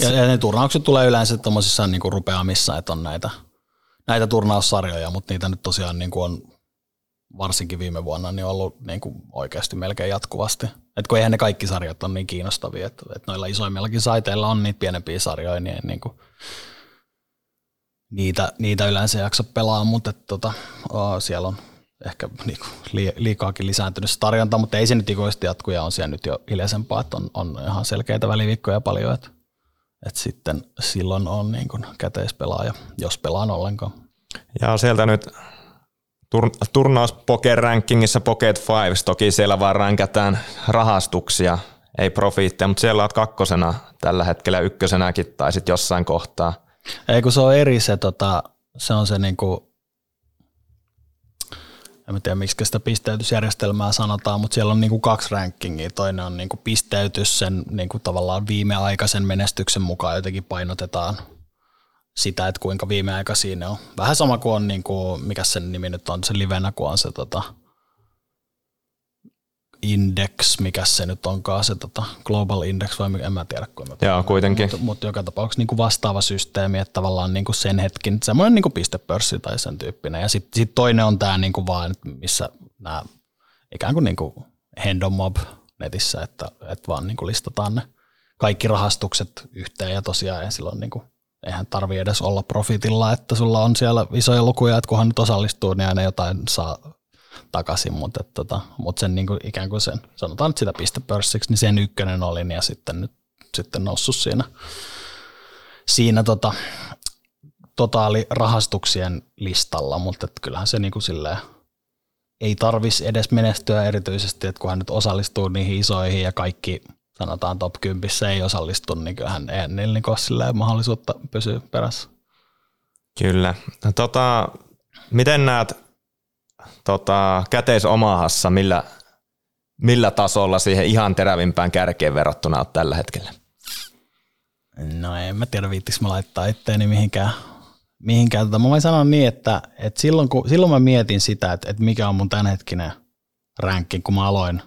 Ja, ja ne turnaukset tulee yleensä tuommoisissa niin rupeamissa, että on näitä, näitä turnaussarjoja, mutta niitä nyt tosiaan niin kuin on varsinkin viime vuonna niin ollut niin kuin oikeasti melkein jatkuvasti. Et kun eihän ne kaikki sarjat ole niin kiinnostavia, että, että noilla isoimmillakin saiteilla on niitä pienempiä sarjoja, niin, niin kuin niitä, niitä yleensä jaksa pelaa, mutta tota, oh, siellä on ehkä niinku liikaakin lisääntynyt se tarjonta, mutta ei se nyt ikuisesti jatku ja on siellä nyt jo hiljaisempaa, että on, on ihan selkeitä väliviikkoja paljon, että, että sitten silloin on niin käteispelaaja, jos pelaan ollenkaan. Ja sieltä nyt tur- turnaus poker rankingissa Pocket Fives, toki siellä vaan ränkätään rahastuksia, ei profiitteja, mutta siellä olet kakkosena tällä hetkellä ykkösenäkin tai sitten jossain kohtaa. Ei kun se on eri se, tota, se on se niinku en tiedä miksi sitä pisteytysjärjestelmää sanotaan, mutta siellä on niinku kaksi rankingia. Toinen on niinku pisteytys, sen niinku tavallaan viimeaikaisen menestyksen mukaan jotenkin painotetaan sitä, että kuinka viimeaikaisia ne on. Vähän sama kuin on, niinku, mikä sen nimi nyt on, se livenä, kun on se tota, index, mikä se nyt onkaan, se tota, global index vai en mä tiedä. Kun Joo, kuitenkin. Mutta, mutta joka tapauksessa niin kuin vastaava systeemi, että tavallaan niin kuin sen hetkin, semmoinen niin kuin pistepörssi tai sen tyyppinen. Ja sitten sit toinen on tämä niin kuin vaan, missä nämä ikään kuin, niin kuin mob netissä, että, että vaan niin kuin listataan ne kaikki rahastukset yhteen ja tosiaan ja silloin niin kuin, eihän tarvi edes olla profitilla, että sulla on siellä isoja lukuja, että kunhan nyt osallistuu, niin aina jotain saa takaisin, mutta, tota, mutta sen niin kuin ikään kuin sen, sanotaan nyt sitä pistepörssiksi, niin sen ykkönen oli ja sitten nyt sitten noussut siinä, siinä tota, totaalirahastuksien listalla, mutta että kyllähän se niin kuin silleen, ei tarvis edes menestyä erityisesti, että kun hän nyt osallistuu niihin isoihin ja kaikki sanotaan top 10 ei osallistu, niin kyllähän ei niillä niin ole mahdollisuutta pysyä perässä. Kyllä. No, tota, miten näet tota, käteisomahassa, millä, millä tasolla siihen ihan terävimpään kärkeen verrattuna olet tällä hetkellä? No en mä tiedä, viittikö mä laittaa itteeni mihinkään. mihinkään. Tota, mä voin sanoa niin, että, että silloin, kun, silloin mä mietin sitä, että, että mikä on mun tämänhetkinen ränkki, kun mä aloin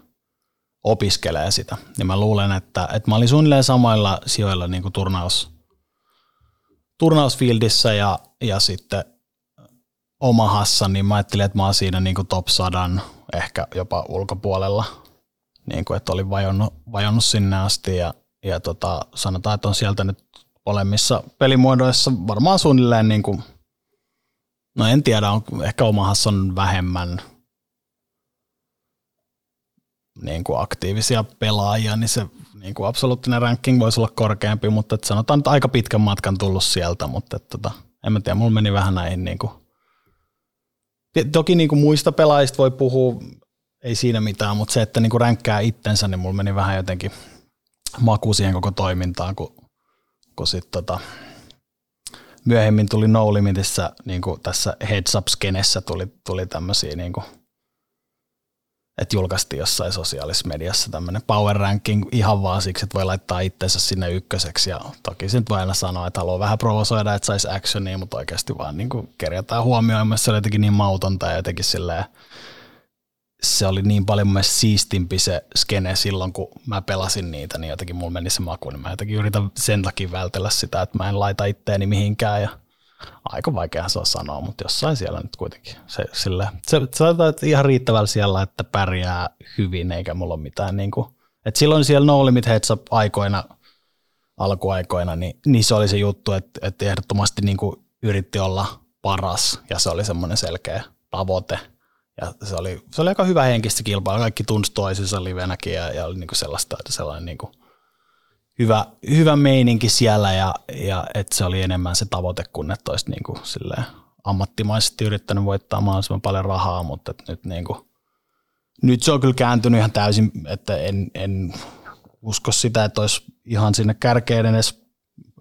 opiskelee sitä, niin mä luulen, että, että mä olin suunnilleen samoilla sijoilla niin kuin turnaus, turnausfieldissä ja, ja sitten Omahassa, niin mä ajattelin, että mä oon siinä niin kuin top 100, ehkä jopa ulkopuolella, niin kuin, että olin vajonnut, vajonnut sinne asti ja, ja tota, sanotaan, että on sieltä nyt olemmissa pelimuodoissa varmaan suunnilleen, niin kuin, no en tiedä, on, ehkä Omahassa on vähemmän niin kuin aktiivisia pelaajia, niin se niin kuin absoluuttinen ranking voisi olla korkeampi, mutta että sanotaan, että aika pitkän matkan tullut sieltä, mutta että, tota, en mä tiedä, mulla meni vähän näihin niin kuin Toki niin kuin muista pelaajista voi puhua, ei siinä mitään, mutta se, että niin kuin ränkkää itsensä, niin mulla meni vähän jotenkin maku siihen koko toimintaan, kun, kun sit tota, myöhemmin tuli No Limitissä, niin kuin tässä Heads Up-skenessä tuli, tuli tämmöisiä niin kuin että julkaistiin jossain sosiaalisessa mediassa tämmöinen power ranking ihan vaan siksi, että voi laittaa itsensä sinne ykköseksi. Ja toki se nyt voi aina sanoa, että haluaa vähän provosoida, että saisi actionia, mutta oikeasti vaan niin kerjataan huomioon, se oli jotenkin niin mautonta ja jotenkin silleen, se oli niin paljon mun siistimpi se skene silloin, kun mä pelasin niitä, niin jotenkin mulla meni se maku, niin mä jotenkin yritän sen takia vältellä sitä, että mä en laita itteeni mihinkään ja aika vaikea on sanoa, mutta jossain siellä nyt kuitenkin. Se, sille, se, sanotaan, että ihan riittävällä siellä, että pärjää hyvin, eikä mulla ole mitään niin kuin, että silloin siellä No Limit Heads aikoina, alkuaikoina, niin, niin se oli se juttu, että, että ehdottomasti niin kuin yritti olla paras ja se oli semmoinen selkeä tavoite. Ja se oli, se oli aika hyvä henkistä kilpailu, kaikki tunsi toisensa livenäkin ja, ja oli niin kuin sellaista, että sellainen niin kuin – hyvä, hyvä meininki siellä ja, ja että se oli enemmän se tavoite kuin että olisi niin kuin ammattimaisesti yrittänyt voittaa mahdollisimman paljon rahaa, mutta että nyt, niin kuin, nyt se on kyllä kääntynyt ihan täysin, että en, en usko sitä, että olisi ihan sinne kärkeen edes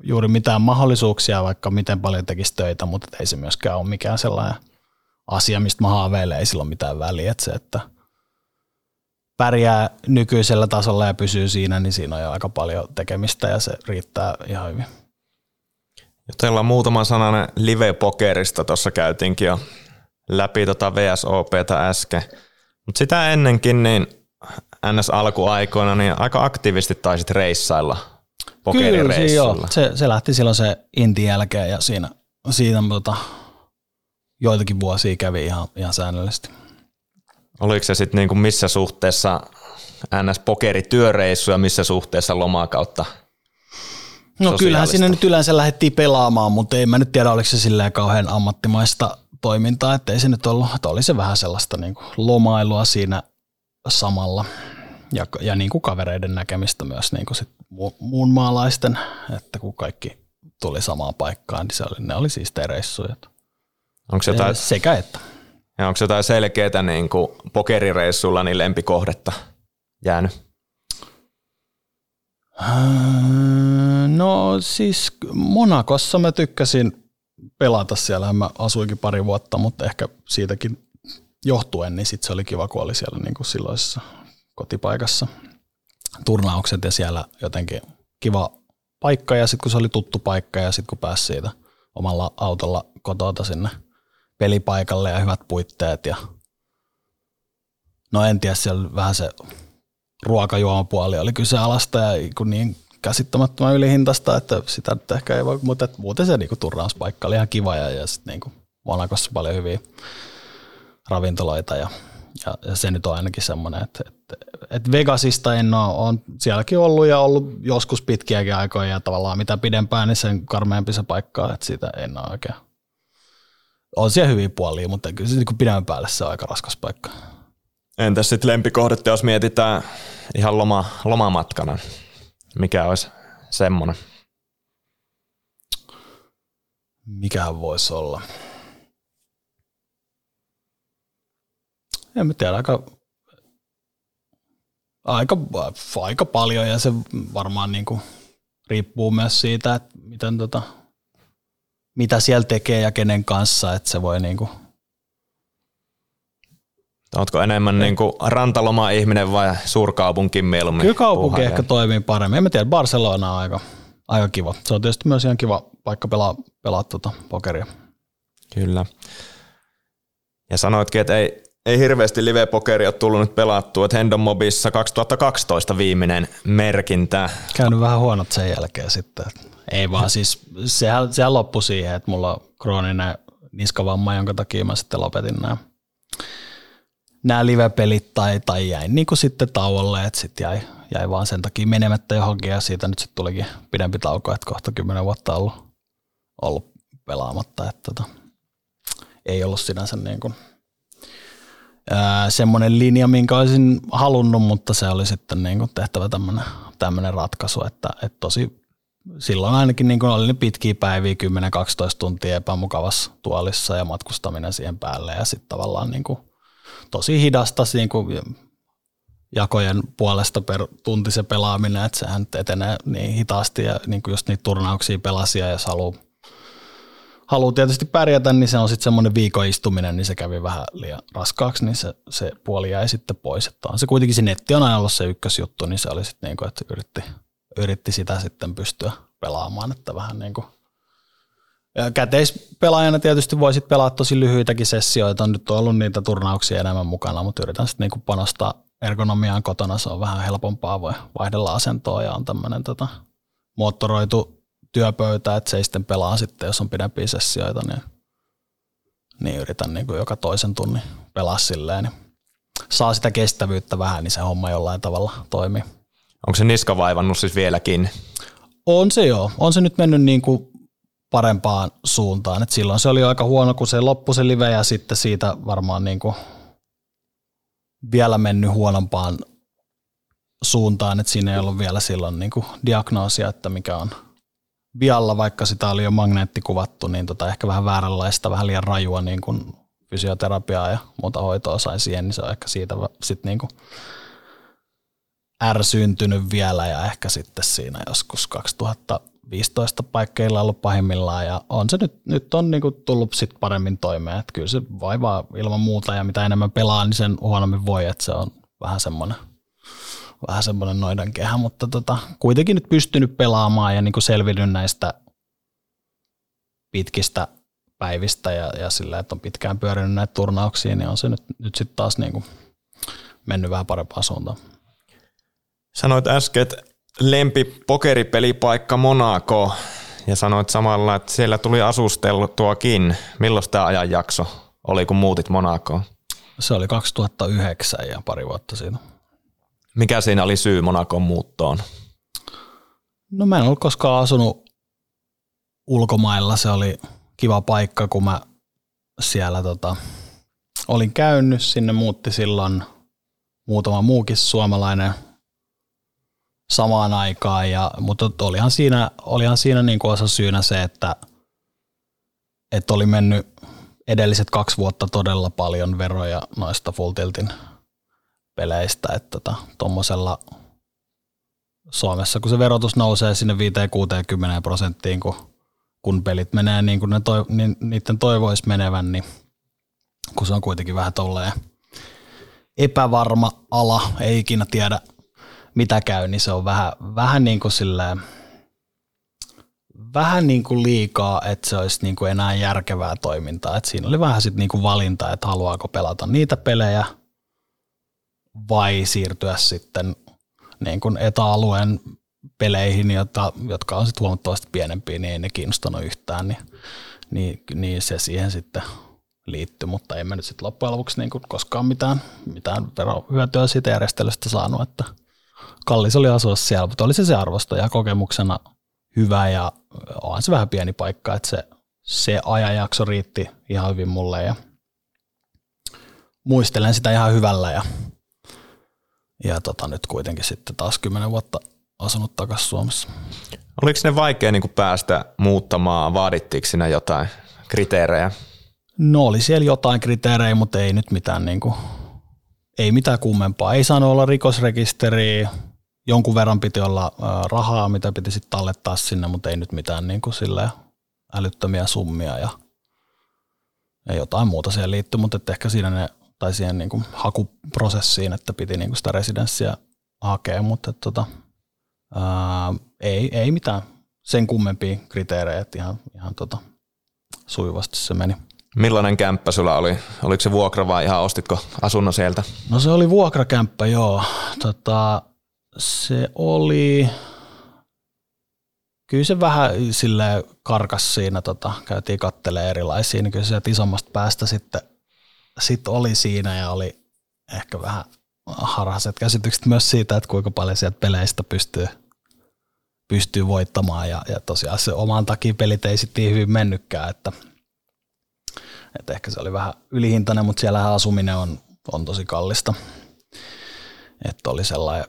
juuri mitään mahdollisuuksia, vaikka miten paljon tekisi töitä, mutta ei se myöskään ole mikään sellainen asia, mistä mä haaveilen, ei sillä ole mitään väliä. Että se, että pärjää nykyisellä tasolla ja pysyy siinä, niin siinä on jo aika paljon tekemistä ja se riittää ihan hyvin. Jutellaan muutama sananen live-pokerista, tuossa käytiinkin jo läpi tota VSOPtä äsken. Mutta sitä ennenkin, niin NS-alkuaikoina, niin aika aktiivisesti taisit reissailla Kyllä, joo. Se, se, lähti silloin se Intin jälkeen ja siinä, siinä tota, joitakin vuosia kävi ihan, ihan säännöllisesti. Oliko se sitten niinku missä suhteessa NS-pokerityöreissu ja missä suhteessa lomaa kautta No kyllähän sinne nyt yleensä lähdettiin pelaamaan, mutta ei mä nyt tiedä, oliko se silleen kauhean ammattimaista toimintaa, että ei se nyt ollut, että oli se vähän sellaista niin kuin lomailua siinä samalla ja, ja niin kuin kavereiden näkemistä myös niin kuin sit muun maalaisten, että kun kaikki tuli samaan paikkaan, niin se oli, ne oli siis reissuja. Onko jotain, sekä että. Ja onko jotain selkeää niin kuin pokerireissulla niin lempikohdetta jäänyt? Öö, no siis Monakossa mä tykkäsin pelata siellä. Mä asuinkin pari vuotta, mutta ehkä siitäkin johtuen, niin sitten se oli kiva, kun oli siellä niin kuin silloisessa kotipaikassa turnaukset ja siellä jotenkin kiva paikka ja sitten kun se oli tuttu paikka ja sitten kun pääsi siitä omalla autolla kotota sinne pelipaikalle ja hyvät puitteet ja no en tiedä, siellä vähän se ruokajuomapuoli oli kyseenalaista ja kun niin käsittämättömän ylihintasta, että sitä nyt ehkä ei voi, mutta muuten se niinku turnauspaikka oli ihan kiva ja, ja sitten niinku Monakossa paljon hyviä ravintoloita ja, ja, ja se nyt on ainakin semmoinen, että, että, että Vegasista en ole, on sielläkin ollut ja ollut joskus pitkiäkin aikoja ja tavallaan mitä pidempään, niin sen karmeampi se paikka, että sitä en ole oikein. On siellä hyviä puolia, mutta kyllä se niin pidemmän päälle se on aika raskas paikka. Entäs sitten lempikohdetta, jos mietitään ihan loma, lomamatkana? Mikä olisi semmoinen? Mikähän voisi olla? En mä tiedä, aika, aika, aika paljon ja se varmaan niin kuin riippuu myös siitä, että miten tota, mitä siellä tekee ja kenen kanssa, että se voi niin kuin Oletko enemmän niin kuin rantaloma-ihminen vai suurkaupunkin mieluummin? Kyllä kaupunki ehkä toimii paremmin. En tiedä, Barcelona on aika, aika kiva. Se on tietysti myös ihan kiva paikka pelaa, pelaa tuota pokeria. Kyllä. Ja sanoitkin, että ei, ei hirveästi live-pokeria tullut nyt pelattua, että Hendon Mobissa 2012 viimeinen merkintä. Käynyt vähän huonot sen jälkeen sitten. Ei vaan siis, sehän, sehän loppui siihen, että mulla on krooninen niskavamma, jonka takia mä sitten lopetin nämä nämä live-pelit tai, tai jäin niin kuin sitten tauolle, että sitten jäi, jäi vaan sen takia menemättä johonkin ja siitä nyt sitten tulikin pidempi tauko, että kohta kymmenen vuotta ollut, ollut pelaamatta, että tota, ei ollut sinänsä niin kuin, semmoinen linja, minkä olisin halunnut, mutta se oli sitten niin kuin tehtävä tämmöinen ratkaisu, että, että tosi silloin ainakin niin kuin oli ne pitkiä päiviä, 10-12 tuntia epämukavassa tuolissa ja matkustaminen siihen päälle ja sitten tavallaan niin kuin tosi hidasta niin kuin jakojen puolesta per tunti se pelaaminen, että sehän etenee niin hitaasti ja niin kuin just niitä turnauksia pelasia, jos haluaa haluaa tietysti pärjätä, niin se on sitten semmoinen viikoistuminen, niin se kävi vähän liian raskaaksi, niin se, se puoli jäi sitten pois. Että on se kuitenkin se netti on aina ollut se ykkösjuttu, niin se oli sitten niin kuin, että yritti, yritti sitä sitten pystyä pelaamaan, että vähän niin kuin Käteispelaajana tietysti voisit pelaa tosi lyhyitäkin sessioita, nyt on ollut niitä turnauksia enemmän mukana, mutta yritän sitten niinku panostaa ergonomiaan kotona, se on vähän helpompaa, voi vaihdella asentoa ja on tämmöinen tota, moottoroitu työpöytä, että se ei sitten pelaa sitten, jos on pidempiä sessioita, niin, niin yritän niin kuin joka toisen tunnin pelaa silleen, niin saa sitä kestävyyttä vähän, niin se homma jollain tavalla toimii. Onko se niska vaivannut siis vieläkin? On se joo. On se nyt mennyt niin kuin parempaan suuntaan. Et silloin se oli aika huono, kun se loppui se live ja sitten siitä varmaan niin kuin vielä mennyt huonompaan suuntaan, että siinä ei ollut vielä silloin niin kuin diagnoosia, että mikä on vialla, vaikka sitä oli jo magneettikuvattu, niin tota ehkä vähän vääränlaista, vähän liian rajua niin kuin fysioterapiaa ja muuta hoitoa sai siihen, niin se on ehkä siitä sitten niin kuin ärsyntynyt vielä ja ehkä sitten siinä joskus 2015 paikkeilla ollut pahimmillaan ja on se nyt, nyt on niinku tullut sit paremmin toimeen, että kyllä se vaivaa ilman muuta ja mitä enemmän pelaa, niin sen huonommin voi, että se on vähän semmoinen vähän semmoinen noidan kehä, mutta tota, kuitenkin nyt pystynyt pelaamaan ja niinku selvinnyt näistä pitkistä päivistä ja, ja sillä, että on pitkään pyörinyt näitä turnauksia, niin on se nyt, nyt sitten taas niinku mennyt vähän parempaan suuntaan. Sanoit äsken, että lempi pokeripelipaikka Monaco ja sanoit samalla, että siellä tuli asusteltuakin. Milloin tämä ajanjakso oli, kun muutit Monacoon? Se oli 2009 ja pari vuotta siitä. Mikä siinä oli syy Monakon muuttoon? No mä en ollut koskaan asunut ulkomailla. Se oli kiva paikka, kun mä siellä tota, olin käynyt. Sinne muutti silloin muutama muukin suomalainen samaan aikaan, ja, mutta olihan siinä, olihan siinä niin kuin osa syynä se, että, että oli mennyt edelliset kaksi vuotta todella paljon veroja noista Full Tiltin peleistä, että tuommoisella tota, Suomessa, kun se verotus nousee sinne 5-60 prosenttiin, kun, kun pelit menee niin kuin ne toi, niin, niiden toivoisi menevän, niin kun se on kuitenkin vähän tolleen epävarma ala, ei ikinä tiedä mitä käy, niin se on vähän, vähän niin kuin silleen, vähän niin kuin liikaa, että se olisi niin kuin enää järkevää toimintaa. Et siinä oli vähän sitten niin kuin valinta, että haluaako pelata niitä pelejä vai siirtyä sitten niin kuin etäalueen peleihin, jota, jotka on sitten huomattavasti pienempiä, niin ei ne kiinnostanut yhtään, niin, niin, niin se siihen sitten liittyy, mutta emme nyt sitten loppujen lopuksi niin koskaan mitään, mitään verohyötyä siitä järjestelystä saanut, että kallis oli asua siellä, mutta oli se se arvosto ja kokemuksena hyvä ja on se vähän pieni paikka, että se, se ajanjakso riitti ihan hyvin mulle ja muistelen sitä ihan hyvällä ja, ja tota, nyt kuitenkin sitten taas kymmenen vuotta asunut takaisin Suomessa. Oliko ne vaikea niin päästä muuttamaan, vaadittiinko siinä jotain kriteerejä? No oli siellä jotain kriteerejä, mutta ei nyt mitään, niin kuin, ei mitään kummempaa. Ei saanut olla rikosrekisteriä, jonkun verran piti olla rahaa, mitä piti sitten tallettaa sinne, mutta ei nyt mitään niin kuin älyttömiä summia ja, ja jotain muuta siihen liittyy, mutta ehkä siinä ne, tai siihen niin kuin hakuprosessiin, että piti niin kuin sitä residenssiä hakea, mutta että, tota, ää, ei, ei mitään sen kummempia kriteerejä, että ihan, ihan tota, sujuvasti se meni. Millainen kämppä sulla oli? Oliko se vuokra vai ihan ostitko asunnon sieltä? No se oli vuokrakämppä, joo. Tota, se oli, kyllä se vähän sille karkas siinä, tota, käytiin kattelemaan erilaisia, niin kyllä se isommasta päästä sitten sit oli siinä ja oli ehkä vähän harhaiset käsitykset myös siitä, että kuinka paljon sieltä peleistä pystyy, pystyy voittamaan ja, ja tosiaan se oman takia pelit ei sitten niin hyvin mennytkään, että, että ehkä se oli vähän ylihintainen, mutta siellä asuminen on, on tosi kallista. Että oli sellainen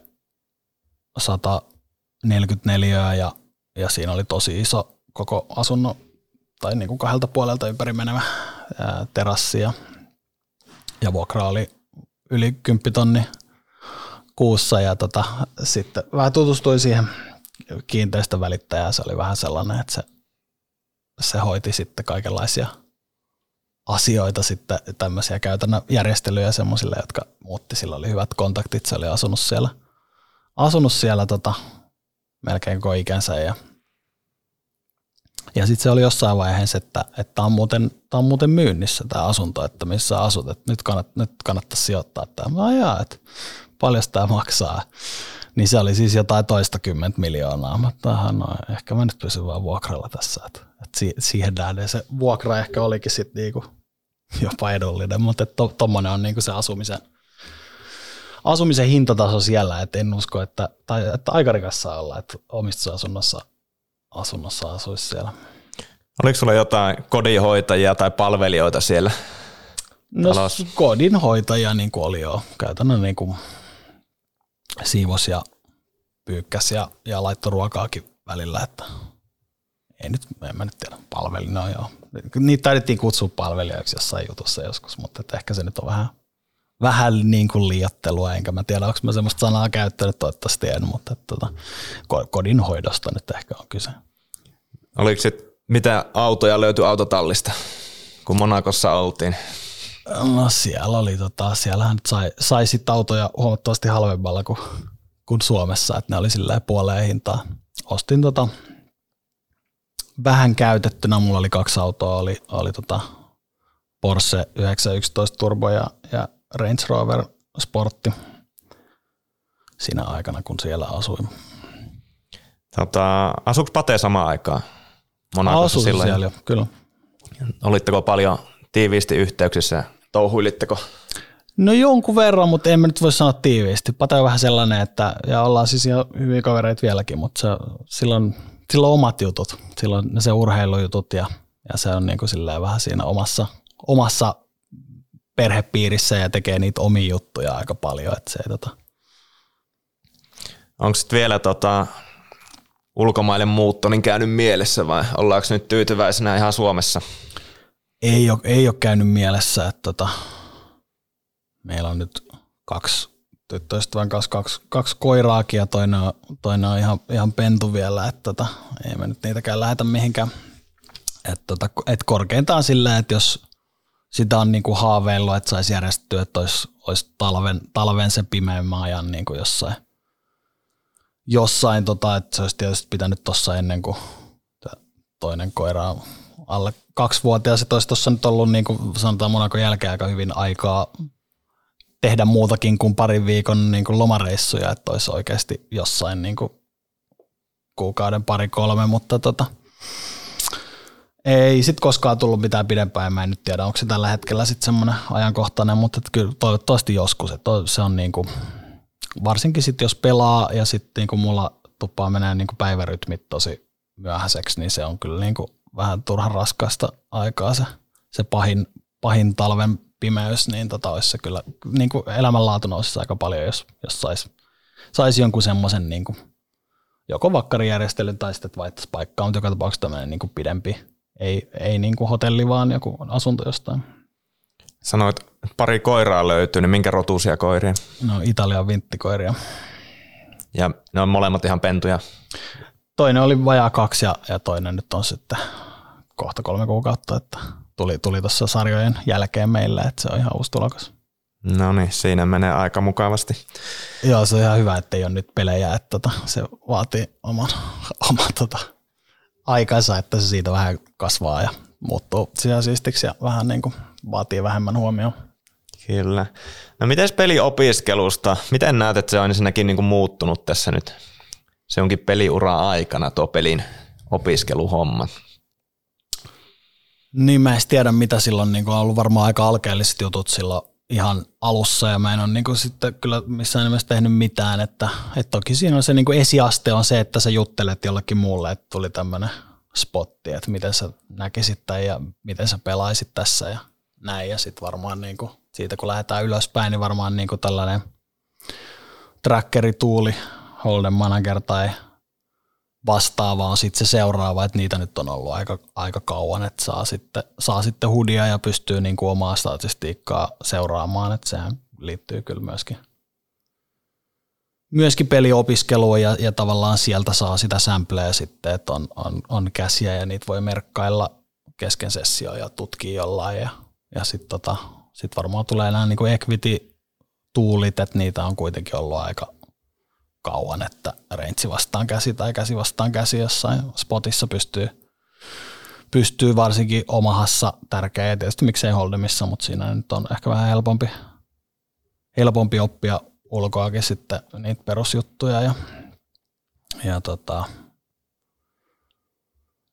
144 ja, ja siinä oli tosi iso koko asunnon tai niin kuin kahdelta puolelta ympäri menevä terassi ja, ja vuokra oli yli 10 tonni kuussa ja tota, sitten vähän tutustuin siihen kiinteistövälittäjään. Se oli vähän sellainen, että se, se hoiti sitten kaikenlaisia asioita sitten, tämmöisiä käytännön järjestelyjä semmoisille, jotka muutti. Sillä oli hyvät kontaktit, se oli asunut siellä – asunut siellä tota, melkein koko ikänsä ja, ja sitten se oli jossain vaiheessa, että tämä on, muuten, tää on muuten myynnissä tämä asunto, että missä asut, että nyt, kannat, nyt kannattaisi sijoittaa tämä. Mä ajaa, että paljon tämä maksaa. Niin se oli siis jotain toista kymmentä miljoonaa. Tähän no, ehkä mä nyt pysyn vaan vuokralla tässä. Että, että siihen nähden se vuokra ehkä olikin sitten niinku jopa edullinen, mutta tuommoinen to, on niinku se asumisen – asumisen hintataso siellä, että en usko, että, tai, että aika rikas saa olla, että omistusasunnossa asunnossa asuisi siellä. Oliko sulla jotain kodinhoitajia tai palvelijoita siellä? No kodinhoitajia niin kuin oli jo käytännön niin kuin siivos ja pyykkäs ja, ja laittoi ruokaakin välillä, että ei nyt, en mä nyt tiedä, palveli, no joo. Niitä taidettiin kutsua palvelijaksi jossain jutussa joskus, mutta että ehkä se nyt on vähän vähän niin kuin liiottelua, enkä mä tiedä, onko mä semmoista sanaa käyttänyt, toivottavasti en, mutta että, tota, kodin hoidosta nyt ehkä on kyse. Oliko sitten, mitä autoja löytyi autotallista, kun Monakossa oltiin? No siellä oli, tota, siellähän sai, sai sit autoja huomattavasti halvemmalla kuin, kuin Suomessa, että ne oli silleen puoleen hintaa. Ostin tota, vähän käytettynä, mulla oli kaksi autoa, oli, oli tota Porsche 911 Turbo ja, ja Range Rover Sportti siinä aikana, kun siellä asuin. Tota, asuiko Pate samaan aikaan? Monacossa silloin? siellä jo, kyllä. Olitteko paljon tiiviisti yhteyksissä? Touhuilitteko? No jonkun verran, mutta en mä nyt voi sanoa tiiviisti. Pate on vähän sellainen, että ja ollaan siis ihan hyviä kavereita vieläkin, mutta se, silloin, silloin omat jutut, silloin ne se urheilujutut ja, ja se on niin kuin vähän siinä omassa, omassa perhepiirissä ja tekee niitä omia juttuja aika paljon. Että se ei, tota... Onko sitten vielä tota, ulkomaille muutto niin käynyt mielessä vai ollaanko nyt tyytyväisenä ihan Suomessa? Ei ole, ei ole käynyt mielessä, että tota, meillä on nyt kaksi tyttöystävän kanssa kaksi, kaksi koiraakin ja toinen on, toinen on ihan, ihan pentu vielä, että tota, ei me nyt niitäkään lähetä mihinkään. Et tota, et korkeintaan sillä, että jos sitä on niinku haaveillut, että saisi järjestettyä, että olisi, olisi talven, talven se pimeämmän ajan niinku jossain, jossain tota, että se olisi tietysti pitänyt tuossa ennen kuin toinen koira on alle kaksivuotias, että olisi tuossa nyt ollut niin kuin sanotaan Monakon jälkeen aika hyvin aikaa tehdä muutakin kuin parin viikon niin kuin lomareissuja, että olisi oikeasti jossain niin kuin kuukauden pari kolme, mutta tota, ei sit koskaan tullut mitään pidempään, mä en nyt tiedä, onko se tällä hetkellä sitten semmoinen ajankohtainen, mutta kyllä toivottavasti joskus, että se on niin kuin, varsinkin sitten jos pelaa ja sitten niin kuin mulla tuppaa menee niin kuin päivärytmit tosi myöhäiseksi, niin se on kyllä niin kuin vähän turhan raskasta aikaa se, se pahin, pahin talven pimeys, niin tota olisi se kyllä, niin kuin elämänlaatu nousisi aika paljon, jos, jos saisi sais jonkun semmoisen niin kuin, joko vakkarijärjestelyn tai sitten vaihtaisi paikkaa, mutta joka tapauksessa tämmöinen niin kuin pidempi, ei, ei niin kuin hotelli, vaan joku asunto jostain. Sanoit, että pari koiraa löytyy, niin minkä rotuisia koiria? No Italian vinttikoiria. Ja ne on molemmat ihan pentuja? Toinen oli vajaa kaksi ja, ja toinen nyt on sitten kohta kolme kuukautta, että tuli, tuli tuossa sarjojen jälkeen meille, että se on ihan uusi tulokas. No niin, siinä menee aika mukavasti. Joo, se on ihan hyvä, että ei ole nyt pelejä, että tota, se vaatii oman, oman tota, aikansa, että se siitä vähän kasvaa ja muuttuu sisäsiistiksi ja vähän niin kuin vaatii vähemmän huomioon. Kyllä. No miten peliopiskelusta? Miten näet, että se on ensinnäkin niin kuin muuttunut tässä nyt? Se onkin peliura aikana tuo pelin opiskeluhomma. Niin mä en tiedä, mitä silloin niin on ollut varmaan aika alkeelliset jutut silloin ihan alussa ja mä en ole niin kuin sitten kyllä missään nimessä tehnyt mitään, että, että toki siinä on se niin kuin esiaste on se, että sä juttelet jollekin muulle, että tuli tämmöinen spotti, että miten sä näkisit tämän ja miten sä pelaisit tässä ja näin. Ja sitten varmaan niin kuin siitä kun lähdetään ylöspäin, niin varmaan niin kuin tällainen trackerituuli, Holden Manager tai vastaava on sitten se seuraava, että niitä nyt on ollut aika, aika kauan, että saa sitten, saa sitten hudia ja pystyy niin kuin omaa statistiikkaa seuraamaan, että sehän liittyy kyllä myöskin, myöskin peliopiskeluun ja, ja tavallaan sieltä saa sitä sampleja sitten, että on, on, on käsiä ja niitä voi merkkailla kesken sessio ja tutkia jollain ja, ja sitten tota, sit varmaan tulee nämä niin equity-tuulit, että niitä on kuitenkin ollut aika, kauan, että range vastaan käsi tai käsi vastaan käsi jossain spotissa pystyy, pystyy varsinkin omahassa tärkeä. Ja tietysti miksei holdemissa, mutta siinä nyt on ehkä vähän helpompi, helpompi oppia ulkoakin sitten niitä perusjuttuja ja, ja tota,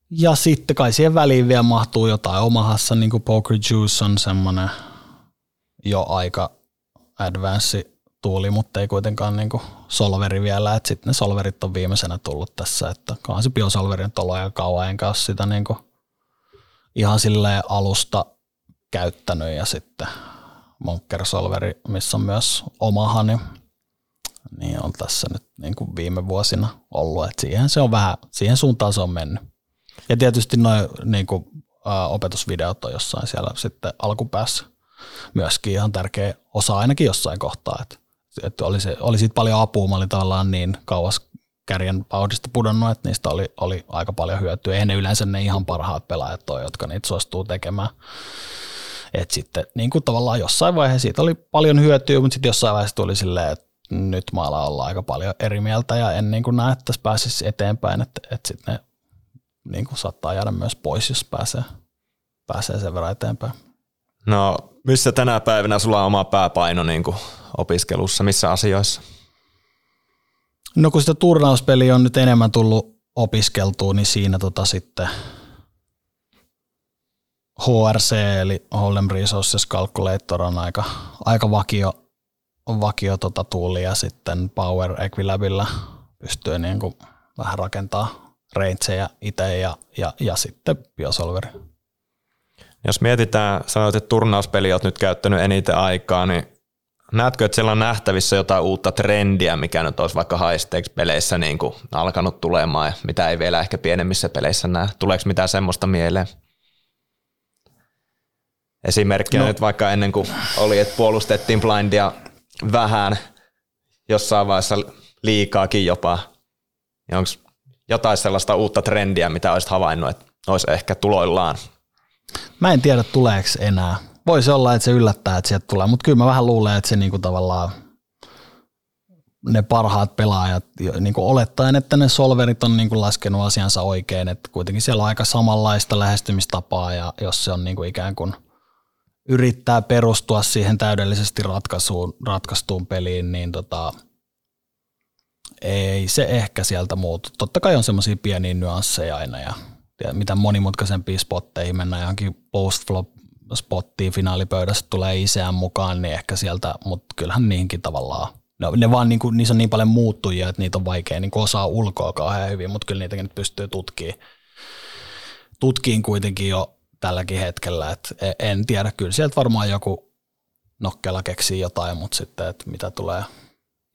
ja sitten kai siihen väliin vielä mahtuu jotain. Omahassa, niin kuin Poker Juice on semmoinen jo aika advanced tuuli, mutta ei kuitenkaan niin solveri vielä, sitten ne solverit on viimeisenä tullut tässä, että se biosolveri nyt ollut aika kauan, enkä ole sitä niin ihan silleen alusta käyttänyt. Ja sitten Monker Solveri, missä on myös omaha, niin, niin on tässä nyt niin kuin viime vuosina ollut, että siihen se on vähän, siihen suuntaan se on mennyt. Ja tietysti noin niin kuin, opetusvideot on jossain siellä sitten alkupäässä myöskin ihan tärkeä osa ainakin jossain kohtaa, että, että oli, se, oli siitä paljon apua, mä olin tavallaan niin kauas kärjen paudista pudonnut, että niistä oli, oli aika paljon hyötyä. Ei ne yleensä ne ihan parhaat pelaajat ole, jotka niitä suostuu tekemään. Et sitten niin kuin tavallaan jossain vaiheessa siitä oli paljon hyötyä, mutta sitten jossain vaiheessa tuli silleen, että nyt maalla olla aika paljon eri mieltä ja en niin kuin näe, että tässä pääsisi eteenpäin, että, että sitten ne niin kuin saattaa jäädä myös pois, jos pääsee, pääsee sen verran eteenpäin. No, missä tänä päivänä sulla on oma pääpaino niin kuin opiskelussa, missä asioissa? No kun sitä turnauspeliä on nyt enemmän tullut opiskeltua, niin siinä tota sitten HRC eli Hold'em Resources Calculator on aika, aika vakio, vakio tota tuuli ja sitten Power Equilabilla pystyy niin kuin vähän rakentaa rangeja itse ja, ja, ja sitten Biosolveri. Jos mietitään, sanoit, että turnauspeli olet nyt käyttänyt eniten aikaa, niin näetkö, että siellä on nähtävissä jotain uutta trendiä, mikä nyt olisi vaikka high peleissä niin kuin alkanut tulemaan ja mitä ei vielä ehkä pienemmissä peleissä näe? Tuleeko mitään semmoista mieleen? Esimerkkiä no. nyt vaikka ennen kuin oli, että puolustettiin blindia vähän, jossain vaiheessa liikaakin jopa. Onko jotain sellaista uutta trendiä, mitä olisit havainnut, että olisi ehkä tuloillaan? Mä en tiedä, tuleeko enää. Voisi olla, että se yllättää, että sieltä tulee, mutta kyllä mä vähän luulen, että se niinku tavallaan ne parhaat pelaajat, niin kuin olettaen, että ne solverit on niin kuin laskenut asiansa oikein, että kuitenkin siellä on aika samanlaista lähestymistapaa ja jos se on niin kuin ikään kuin yrittää perustua siihen täydellisesti ratkaisuun, ratkaistuun peliin, niin tota, ei se ehkä sieltä muutu. Totta kai on semmoisia pieniä nyansseja aina ja, mitä monimutkaisempiin spotteihin mennään johonkin post-flop spottiin finaalipöydässä tulee isään mukaan, niin ehkä sieltä, mutta kyllähän niihinkin tavallaan, no, ne vaan niin kuin, niissä on niin paljon muuttujia, että niitä on vaikea niin osaa ulkoa kauhean hyvin, mutta kyllä niitäkin nyt pystyy tutkimaan, tutkiin kuitenkin jo tälläkin hetkellä, että e, en tiedä, kyllä sieltä varmaan joku nokkela keksii jotain, mutta sitten, että mitä tulee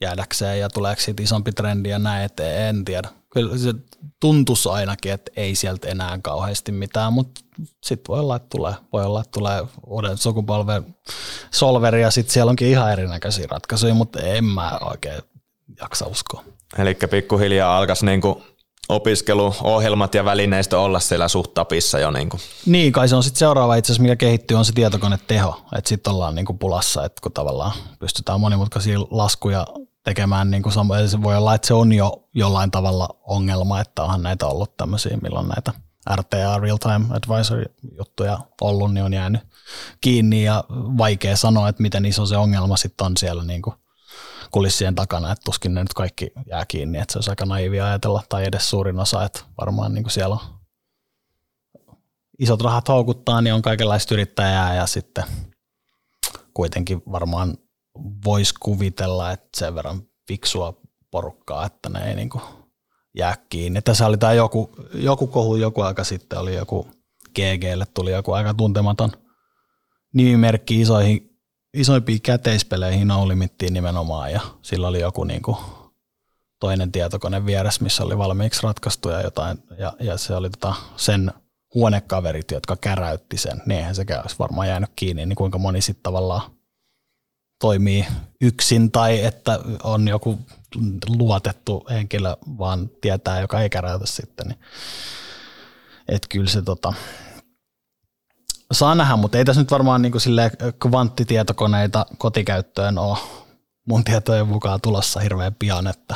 jäädäkseen ja tuleeko siitä isompi trendi ja näin, että en tiedä. Kyllä se tuntuisi ainakin, että ei sieltä enää kauheasti mitään, mutta sitten voi olla, että tulee, voi olla, että tulee uuden sukupolven solveri ja sitten siellä onkin ihan erinäköisiä ratkaisuja, mutta en mä oikein jaksa uskoa. Eli pikkuhiljaa alkaisi niinku opiskeluohjelmat ja välineistö olla siellä suht tapissa jo. Niin, kuin. niin kai se on sitten seuraava itse asiassa, mikä kehittyy, on se tietokoneteho. Että sitten ollaan niin kuin pulassa, että kun tavallaan pystytään monimutkaisia laskuja tekemään, niin kuin se voi olla, että se on jo jollain tavalla ongelma, että onhan näitä ollut tämmöisiä, milloin näitä RTA, Real Time Advisory juttuja ollut, niin on jäänyt kiinni ja vaikea sanoa, että miten iso se ongelma sitten on siellä niin kuin kulissien takana, että tuskin ne nyt kaikki jää kiinni, että se olisi aika naivia ajatella, tai edes suurin osa, että varmaan niin kuin siellä on isot rahat houkuttaa, niin on kaikenlaista yrittäjää ja sitten kuitenkin varmaan voisi kuvitella, että sen verran fiksua porukkaa, että ne ei niin kuin jää kiinni. Tässä oli tämä joku, joku kohu joku aika sitten, oli joku GGlle tuli joku aika tuntematon nimimerkki isoihin isoimpiin käteispeleihin on limittiin nimenomaan ja sillä oli joku niin kuin toinen tietokone vieressä, missä oli valmiiksi ratkaistu ja jotain, ja, ja se oli tota sen huonekaverit, jotka käräytti sen, niin eihän sekään olisi varmaan jäänyt kiinni, niin kuinka moni sitten tavallaan toimii yksin tai että on joku luotettu henkilö vaan tietää, joka ei käräytä sitten. Niin. Että kyllä se tota, saa nähdä, mutta ei tässä nyt varmaan niin kuin kvanttitietokoneita kotikäyttöön ole mun tietojen mukaan tulossa hirveän pian, että,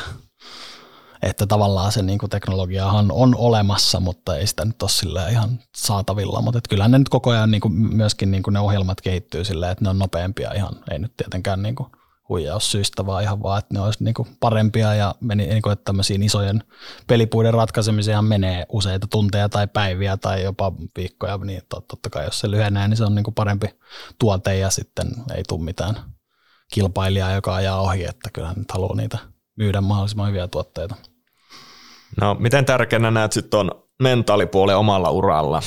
että tavallaan se niin kuin teknologiahan on olemassa, mutta ei sitä nyt ole ihan saatavilla, mutta että kyllähän ne nyt koko ajan niin kuin myöskin niin kuin ne ohjelmat kehittyy silleen, että ne on nopeampia ihan, ei nyt tietenkään niin kuin huijaussyistä, vaan ihan vaan, että ne olisi niin parempia ja meni, niin kuin, että tämmöisiin isojen pelipuiden ratkaisemiseen menee useita tunteja tai päiviä tai jopa viikkoja, niin totta kai jos se lyhenee, niin se on niin kuin parempi tuote ja sitten ei tule mitään kilpailijaa, joka ajaa ohi, että kyllähän nyt haluaa niitä myydä mahdollisimman hyviä tuotteita. No miten tärkeänä näet sitten on mentaalipuoli omalla uralla?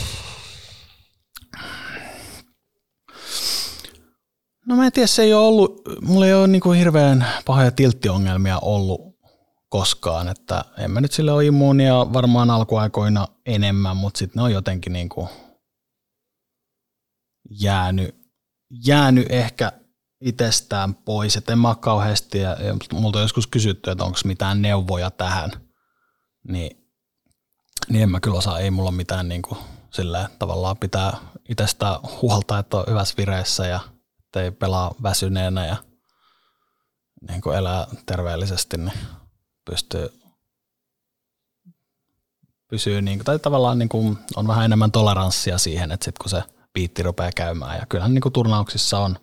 No mä en tiedä, se ei ole ollut, mulla ei ole niin kuin hirveän pahoja tilttiongelmia ollut koskaan, että en mä nyt sille ole immuunia varmaan alkuaikoina enemmän, mutta sitten ne on jotenkin niin kuin jäänyt, jäänyt ehkä itsestään pois, että en mä ole kauheasti, ja, ja multa on joskus kysytty, että onko mitään neuvoja tähän, niin, niin en mä kyllä osaa, ei mulla mitään niin kuin, sillä tavallaan pitää itsestä huolta, että on hyvässä vireessä ja ei pelaa väsyneenä ja niin kuin elää terveellisesti, niin pystyy pysyy, niin, tai tavallaan niin kuin on vähän enemmän toleranssia siihen, että sitten kun se piitti rupeaa käymään, ja kyllähän niin kuin turnauksissa on,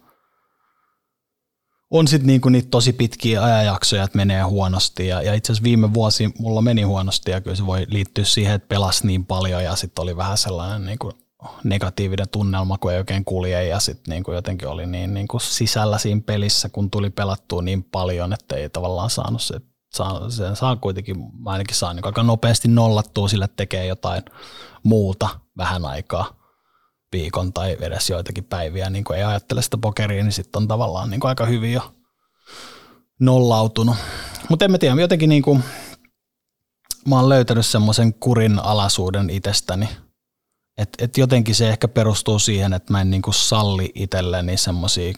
on sitten niinku niitä tosi pitkiä ajanjaksoja, että menee huonosti. Ja, ja itse asiassa viime vuosi mulla meni huonosti ja kyllä se voi liittyä siihen, että pelas niin paljon ja sitten oli vähän sellainen niinku negatiivinen tunnelma, kun ei oikein kulje ja sitten niinku jotenkin oli niin niinku sisällä siinä pelissä, kun tuli pelattua niin paljon, että ei tavallaan saanut se, saa, sen saa kuitenkin, mä ainakin saan niin aika nopeasti nollattua sille, tekee jotain muuta vähän aikaa viikon tai edes joitakin päiviä, niin kuin ei ajattele sitä pokeria, niin sitten on tavallaan niin aika hyvin jo nollautunut. Mutta en mä tiedä, jotenkin niin kuin, mä oon löytänyt semmoisen kurin alaisuuden itsestäni, että et jotenkin se ehkä perustuu siihen, että mä en niin kuin salli itselleni semmoisia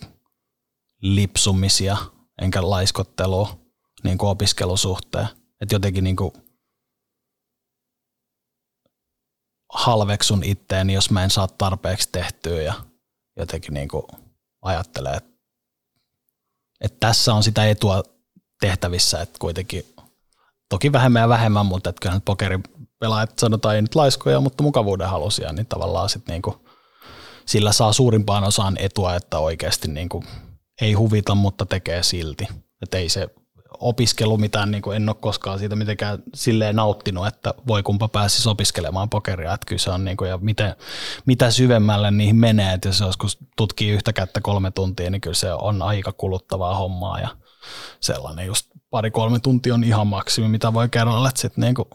lipsumisia enkä laiskottelua niin kuin opiskelusuhteen. Että jotenkin niin kuin halveksun itteeni, jos mä en saa tarpeeksi tehtyä ja jotenkin niin kuin ajattelee, että, että tässä on sitä etua tehtävissä, että kuitenkin toki vähemmän ja vähemmän, mutta että kyllähän pokerin pelaajat sanotaan ei nyt laiskoja, mutta mukavuuden halusia, niin tavallaan sitten niin kuin sillä saa suurimpaan osaan etua, että oikeasti niin kuin ei huvita, mutta tekee silti. Että ei se opiskelu mitään, niin kuin en ole koskaan siitä mitenkään silleen nauttinut, että voi kumpa pääsisi opiskelemaan pokeria, että kyllä se on niin kuin, ja miten, mitä syvemmälle niihin menee, että jos joskus tutkii yhtä kättä kolme tuntia, niin kyllä se on aika kuluttavaa hommaa ja sellainen just pari-kolme tuntia on ihan maksimi, mitä voi kerralla, että sitten niin kuin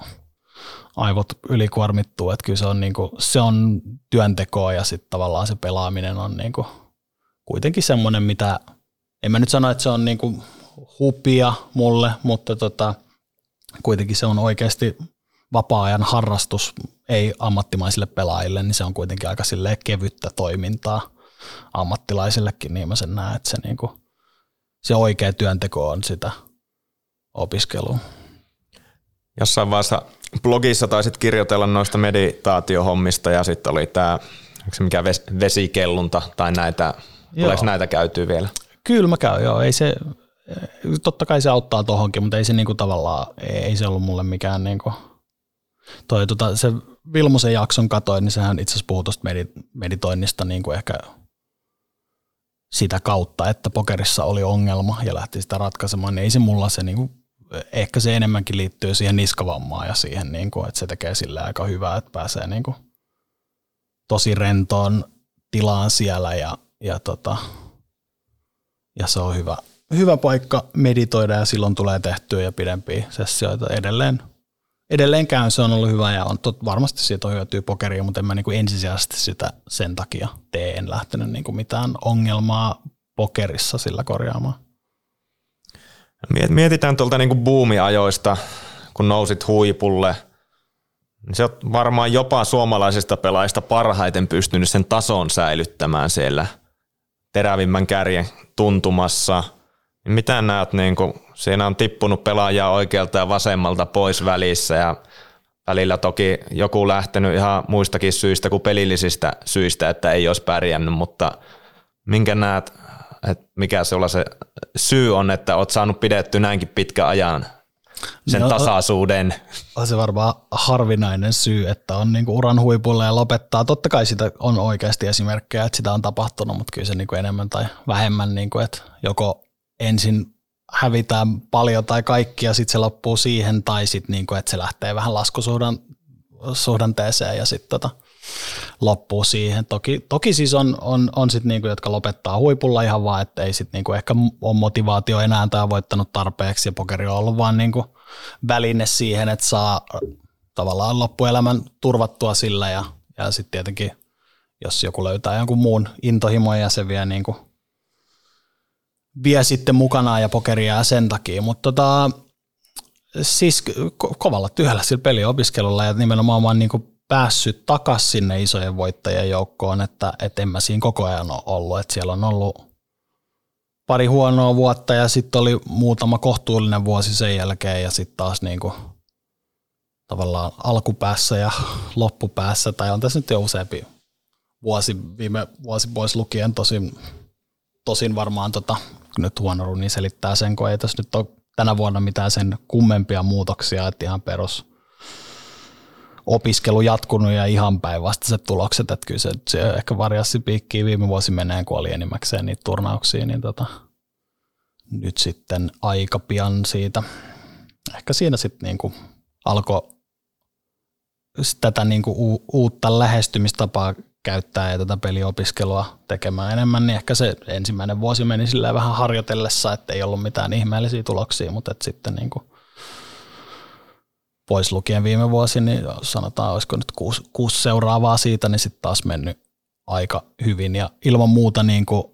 aivot ylikuormittuu, että kyllä se on, niin kuin, se on työntekoa ja sitten tavallaan se pelaaminen on niin kuin kuitenkin semmoinen, mitä en mä nyt sano, että se on niin kuin hupia mulle, mutta tota, kuitenkin se on oikeasti vapaa-ajan harrastus, ei ammattimaisille pelaajille, niin se on kuitenkin aika kevyttä toimintaa ammattilaisillekin, niin mä sen näen, että se, niinku, se oikea työnteko on sitä opiskelua. Jossain vaiheessa blogissa taisit kirjoitella noista meditaatiohommista ja sitten oli tämä, mikä vesikellunta tai näitä, tuleeko näitä käytyy vielä? Kyllä mä käyn, joo. Ei se, totta kai se auttaa tuohonkin, mutta ei se niinku tavallaan, ei se ollut mulle mikään niinku, toi, tota, se Vilmosen jakson katoin, niin sehän itse asiassa puhui tuosta meditoinnista niinku ehkä sitä kautta, että pokerissa oli ongelma ja lähti sitä ratkaisemaan, niin ei se mulla se niinku, ehkä se enemmänkin liittyy siihen niskavammaan ja siihen, niinku, että se tekee sillä aika hyvää, että pääsee niinku tosi rentoon tilaan siellä ja, ja, tota, ja se on hyvä, hyvä paikka meditoida ja silloin tulee tehtyä ja pidempiä sessioita edelleen. Edelleen käyn, se on ollut hyvä ja on tot, varmasti siitä on hyötyä pokeriin, mutta en mä niinku ensisijaisesti sitä sen takia tee, en lähtenyt niinku mitään ongelmaa pokerissa sillä korjaamaan. Mietitään tuolta niinku buumiajoista, kun nousit huipulle. Niin se on varmaan jopa suomalaisista pelaajista parhaiten pystynyt sen tason säilyttämään siellä terävimmän kärjen tuntumassa – mitä näet, niin kuin, siinä on tippunut pelaajaa oikealta ja vasemmalta pois välissä ja välillä toki joku lähtenyt ihan muistakin syistä kuin pelillisistä syistä, että ei olisi pärjännyt, mutta minkä näet, että mikä se se syy on, että olet saanut pidetty näinkin pitkä ajan sen no, tasaisuuden? On se varmaan harvinainen syy, että on niinku uran huipulla ja lopettaa. Totta kai sitä on oikeasti esimerkkejä, että sitä on tapahtunut, mutta kyllä se niinku enemmän tai vähemmän, niinku, että joko ensin hävitään paljon tai kaikki ja sitten se loppuu siihen tai sitten niinku, että se lähtee vähän laskusuhdanteeseen ja sitten tota, loppuu siihen. Toki, toki siis on, on, on sitten niinku, jotka lopettaa huipulla ihan vaan, että ei sitten niinku ehkä ole motivaatio enää tai voittanut tarpeeksi. Ja pokeri on ollut vaan niinku väline siihen, että saa tavallaan loppuelämän turvattua sillä. Ja, ja sitten tietenkin jos joku löytää jonkun muun intohimoja ja se vie niinku vie sitten mukanaan ja pokeria sen takia, mutta tota, siis ko- kovalla työllä sillä peliopiskelulla ja nimenomaan oon niin päässyt takaisin sinne isojen voittajien joukkoon, että, että en mä siinä koko ajan ole ollut. Että siellä on ollut pari huonoa vuotta ja sitten oli muutama kohtuullinen vuosi sen jälkeen ja sitten taas niinku tavallaan alkupäässä ja loppupäässä, tai on tässä nyt jo useampi vuosi, viime vuosi pois lukien, tosin, tosin varmaan tota, nyt huono runi selittää sen, kun ei tässä nyt ole tänä vuonna mitään sen kummempia muutoksia, että ihan perus opiskelu jatkunut ja ihan päinvastaiset tulokset, että kyllä se, se ehkä varjassi piikkiin viime vuosi menee, kun oli enimmäkseen niitä turnauksia, niin tota, nyt sitten aika pian siitä, ehkä siinä sitten niinku alkoi tätä niinku uutta lähestymistapaa käyttää ja tätä peliopiskelua tekemään enemmän, niin ehkä se ensimmäinen vuosi meni silleen vähän harjoitellessa, että ei ollut mitään ihmeellisiä tuloksia, mutta että sitten niin kuin pois lukien viime vuosi, niin sanotaan, olisiko nyt kuusi, kuusi seuraavaa siitä, niin sitten taas mennyt aika hyvin. Ja ilman muuta niin kuin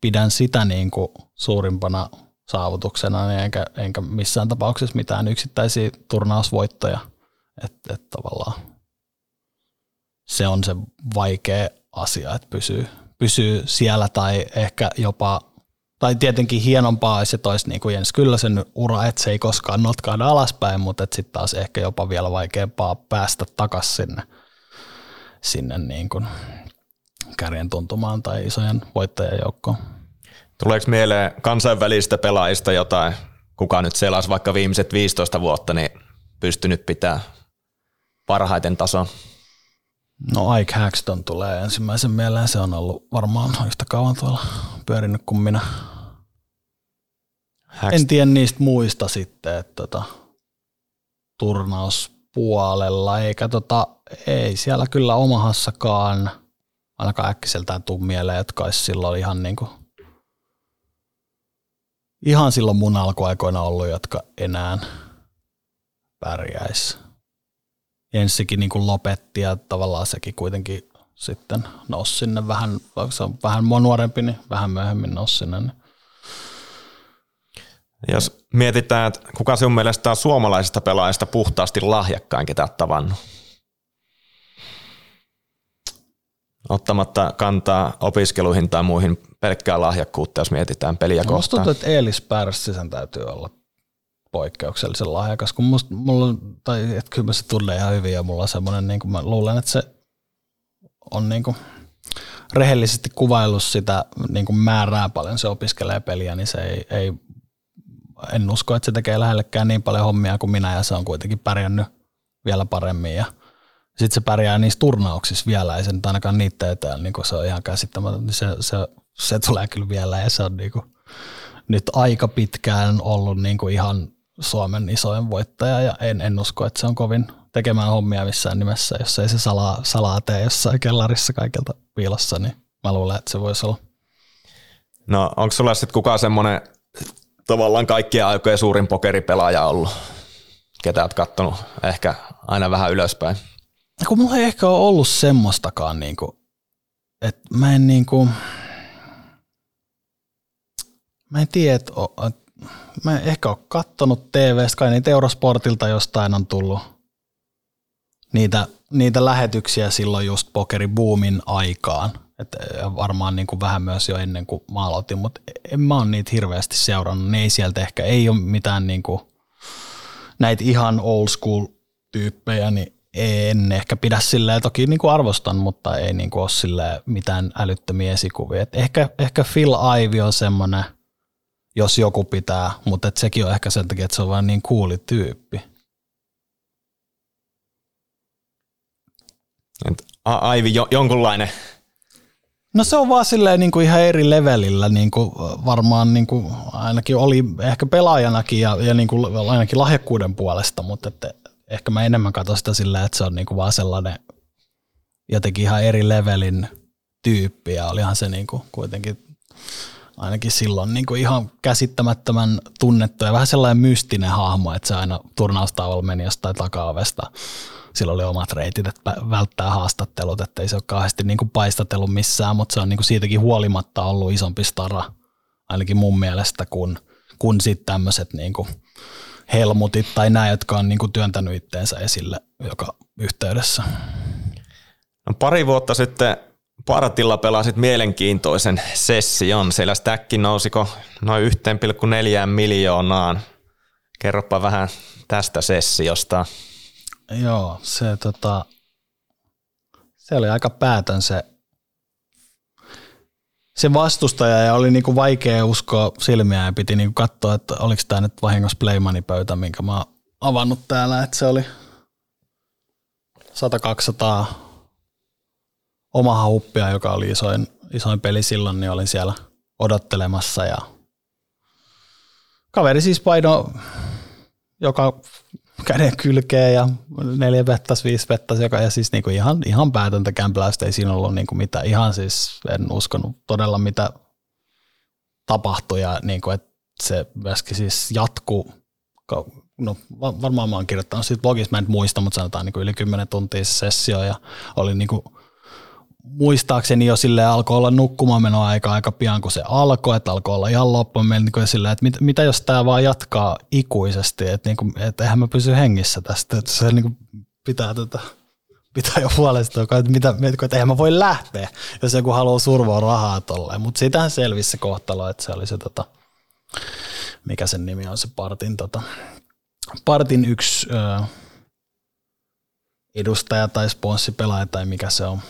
pidän sitä niin kuin suurimpana saavutuksena, niin enkä, enkä missään tapauksessa mitään yksittäisiä turnausvoittoja, että et tavallaan se on se vaikea asia, että pysyy, pysyy siellä tai ehkä jopa, tai tietenkin hienompaa olisi, että olisi niin kuin Jens Kyllösen ura, että se ei koskaan notkaada alaspäin, mutta sitten taas ehkä jopa vielä vaikeampaa päästä takaisin sinne, sinne niin kuin kärjen tuntumaan tai isojen voittajien joukkoon. Tuleeko mieleen kansainvälistä pelaajista jotain, kuka nyt selasi vaikka viimeiset 15 vuotta, niin pystynyt pitää parhaiten tason? No Ike Haxton tulee ensimmäisen mieleen. Se on ollut varmaan yhtä kauan tuolla pyörinyt kuin minä. Haxton. En tiedä niistä muista sitten, että tota, turnauspuolella, eikä tota, ei siellä kyllä omahassakaan ainakaan äkkiseltään tuu mieleen, jotka olisi silloin ihan niin kuin, ihan silloin mun alkuaikoina ollut, jotka enää pärjäisi. Jenssikin niin kuin lopetti ja tavallaan sekin kuitenkin sitten nousi sinne vähän, vaikka se on vähän mua nuorempi, niin vähän myöhemmin nousi sinne. Niin. Jos mietitään, että kuka sinun mielestä on suomalaisista pelaajista puhtaasti lahjakkain, ketä tavannut? Ottamatta kantaa opiskeluihin tai muihin pelkkää lahjakkuutta, jos mietitään peliä no, kohtaan. Musta tuntuu, että Eelis Pärssisen täytyy olla poikkeuksellisen lahjakas, kun musta, mulla, tai että kyllä mä se tunnen ihan hyvin ja mulla on semmoinen, niin kuin mä luulen, että se on niin kuin rehellisesti kuvaillut sitä niin kuin määrää paljon se opiskelee peliä, niin se ei, ei, en usko, että se tekee lähellekään niin paljon hommia kuin minä ja se on kuitenkin pärjännyt vielä paremmin ja sitten se pärjää niissä turnauksissa vielä, ei se nyt ainakaan niitä eteen, niin se on ihan niin se, se, se, tulee kyllä vielä ja se on niin kuin nyt aika pitkään ollut niin kuin ihan Suomen isoin voittaja ja en, en usko, että se on kovin tekemään hommia missään nimessä, jos ei se salaa, salaa tee jossain kellarissa kaikilta piilossa, niin mä luulen, että se voisi olla. No onko sulla sitten kukaan semmoinen tavallaan kaikkien aikojen suurin pokeripelaaja ollut, ketä oot kattonut ehkä aina vähän ylöspäin? Kun mulla ei ehkä ole ollut semmoistakaan, niin kuin, että mä en niin kuin, mä en tiedä, että mä en ehkä ole kattonut TVstä, kai niitä Eurosportilta jostain on tullut niitä, niitä lähetyksiä silloin just pokeriboomin aikaan. Et varmaan niin kuin vähän myös jo ennen kuin mä aloitin, mutta en mä ole niitä hirveästi seurannut. Ne ei sieltä ehkä, ei ole mitään niin kuin, näitä ihan old school tyyppejä, niin en ehkä pidä silleen, toki niin kuin arvostan, mutta ei niin kuin ole mitään älyttömiä esikuvia. Et ehkä, ehkä Phil Ivy on semmoinen – jos joku pitää, mutta et sekin on ehkä sen takia, että se on vain niin kuuli tyyppi. Aivi, jo, jonkunlainen. No se on vaan silleen niin kuin ihan eri levelillä, niin kuin varmaan niin kuin ainakin oli ehkä pelaajanakin ja, ja niin kuin ainakin lahjakkuuden puolesta, mutta että ehkä mä enemmän katson sitä silleen, että se on niin kuin vaan sellainen jotenkin ihan eri levelin tyyppi ja olihan se niin kuin kuitenkin ainakin silloin niin kuin ihan käsittämättömän tunnettu ja vähän sellainen mystinen hahmo, että se aina turnaustaavalla meni jostain takaovesta. Silloin oli omat reitit, että välttää haastattelut, että ei se ole kauheasti niin kuin paistatellut missään, mutta se on niin kuin siitäkin huolimatta ollut isompi stara, ainakin mun mielestä, kun, kun sitten tämmöiset niin kuin Helmutit tai nämä, jotka on niin kuin työntänyt itteensä esille joka yhteydessä. No pari vuotta sitten Partilla pelasit mielenkiintoisen session. Siellä stäkki nousiko noin 1,4 miljoonaan. Kerropa vähän tästä sessiosta. Joo, se, tota, se oli aika päätön se, se vastustaja ja oli niinku vaikea uskoa silmiä ja piti niinku katsoa, että oliko tämä nyt vahingossa Playmani-pöytä, minkä mä oon avannut täällä, että se oli 100-200 omaa huppia, joka oli isoin, isoin peli silloin, niin olin siellä odottelemassa ja kaveri siis paino joka käden kylkeen ja neljä vettas, viisi vettas, joka ja siis niinku ihan, ihan päätöntä kämpläystä, ei siinä ollut niinku mitään, ihan siis en uskonut todella mitä tapahtui. Ja niinku, että se myöskin siis jatkuu, no varmaan mä oon kirjoittanut siitä blogissa, mä en muista, mutta sanotaan niinku yli 10 tuntia se sessio. Ja oli niinku muistaakseni jo sille alkoi olla nukkumaan aika aika pian, kun se alkoi, että alkoi olla ihan loppuun niin silleen, että mit, mitä jos tämä vaan jatkaa ikuisesti, että, niin kuin, että eihän mä pysy hengissä tästä, että se niin kuin pitää tätä pitää jo huolestua, että, mitä, että eihän mä voi lähteä, jos joku haluaa survoa rahaa tolleen, mutta siitähän selvisi se kohtalo, että se oli se tota, mikä sen nimi on se Partin, tota, Partin yksi ö, edustaja tai sponssipelaaja tai mikä se on,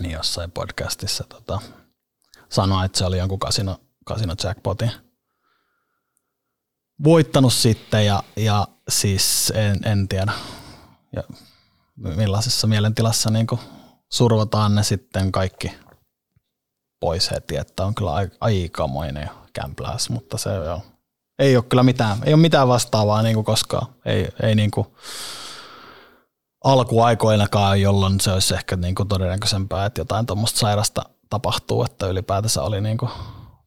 niin jossain podcastissa tota, sanoi, että se oli jonkun kasino, kasino jackpotin voittanut sitten ja, ja siis en, en tiedä ja millaisessa mielentilassa niin survotaan ne sitten kaikki pois heti, että on kyllä aikamoinen kämpläys, mutta se joo. ei ole kyllä mitään, ei ole mitään vastaavaa niin koskaan, ei, ei niin kuin, alkuaikoinakaan, jolloin se olisi ehkä niin kuin todennäköisempää, että jotain tuommoista sairasta tapahtuu, että ylipäätänsä oli niin kuin,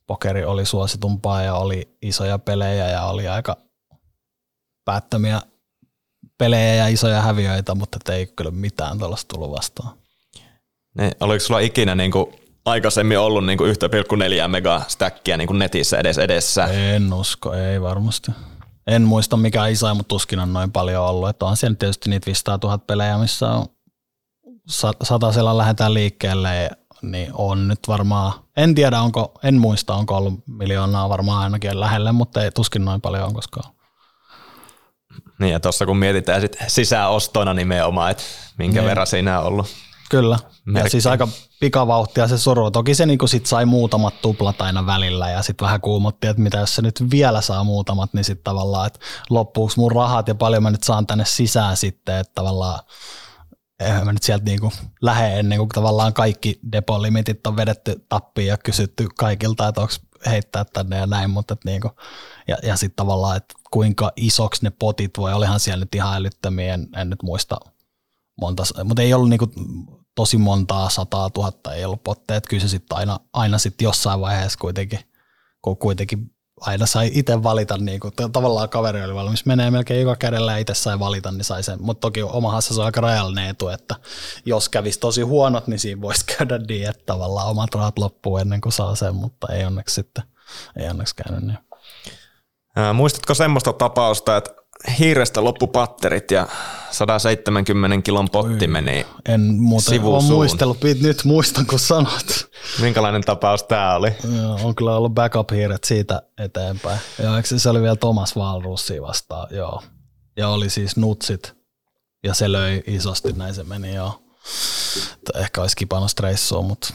pokeri oli suositumpaa ja oli isoja pelejä ja oli aika päättömiä pelejä ja isoja häviöitä, mutta ei kyllä mitään tällaista tullut vastaan. Ne, oliko sulla ikinä niin kuin aikaisemmin ollut niin kuin 1,4 mega stackia niin kuin netissä edes edessä? En usko, ei varmasti. En muista mikä iso, mutta tuskin on noin paljon ollut. Että on siellä tietysti niitä 500 000 pelejä, missä on satasella lähdetään liikkeelle, niin on nyt varmaan, en tiedä onko, en muista onko ollut miljoonaa varmaan ainakin lähelle, mutta ei tuskin noin paljon on koskaan. Niin ja tuossa kun mietitään sit sisäostona nimenomaan, että minkä niin. verran siinä on ollut Kyllä, merkki. ja siis aika pikavauhtia se suru. Toki se niinku sit sai muutamat tuplat aina välillä ja sitten vähän kuumotti, että mitä jos se nyt vielä saa muutamat, niin sitten tavallaan, että loppuuko mun rahat ja paljon mä nyt saan tänne sisään sitten, että tavallaan eihän mä nyt sieltä niinku lähde ennen kuin tavallaan kaikki depolimitit on vedetty tappiin ja kysytty kaikilta, että onko heittää tänne ja näin, mutta et niinku, ja, ja sitten tavallaan, että kuinka isoksi ne potit voi, olihan siellä nyt ihan älyttömiä, en, en nyt muista monta, mutta ei ollut niinku tosi montaa sataa tuhatta ei ollut potteja, kyllä se sitten aina, aina sit jossain vaiheessa kuitenkin, kun kuitenkin aina sai itse valita, niin kuin, tavallaan kaveri oli valmis menee melkein joka kädellä ja itse sai valita, niin sai sen, mutta toki omahassa se on aika rajallinen etu, että jos kävisi tosi huonot, niin siinä voisi käydä niin, että tavallaan omat rahat loppuu ennen kuin saa sen, mutta ei onneksi sitten, ei onneksi käynyt niin. Muistatko semmoista tapausta, että hiirestä loppu patterit ja 170 kilon potti Oi, meni En muuten ole muistellut, nyt muistan kun sanot. Minkälainen tapaus tämä oli? Joo, on kyllä ollut backup-hiiret siitä eteenpäin. Joo, eikö se oli vielä Thomas Walrussi vastaan, joo. Ja oli siis nutsit ja se löi isosti, näin se meni, joo. Ehkä olisi kipannut stressua, mutta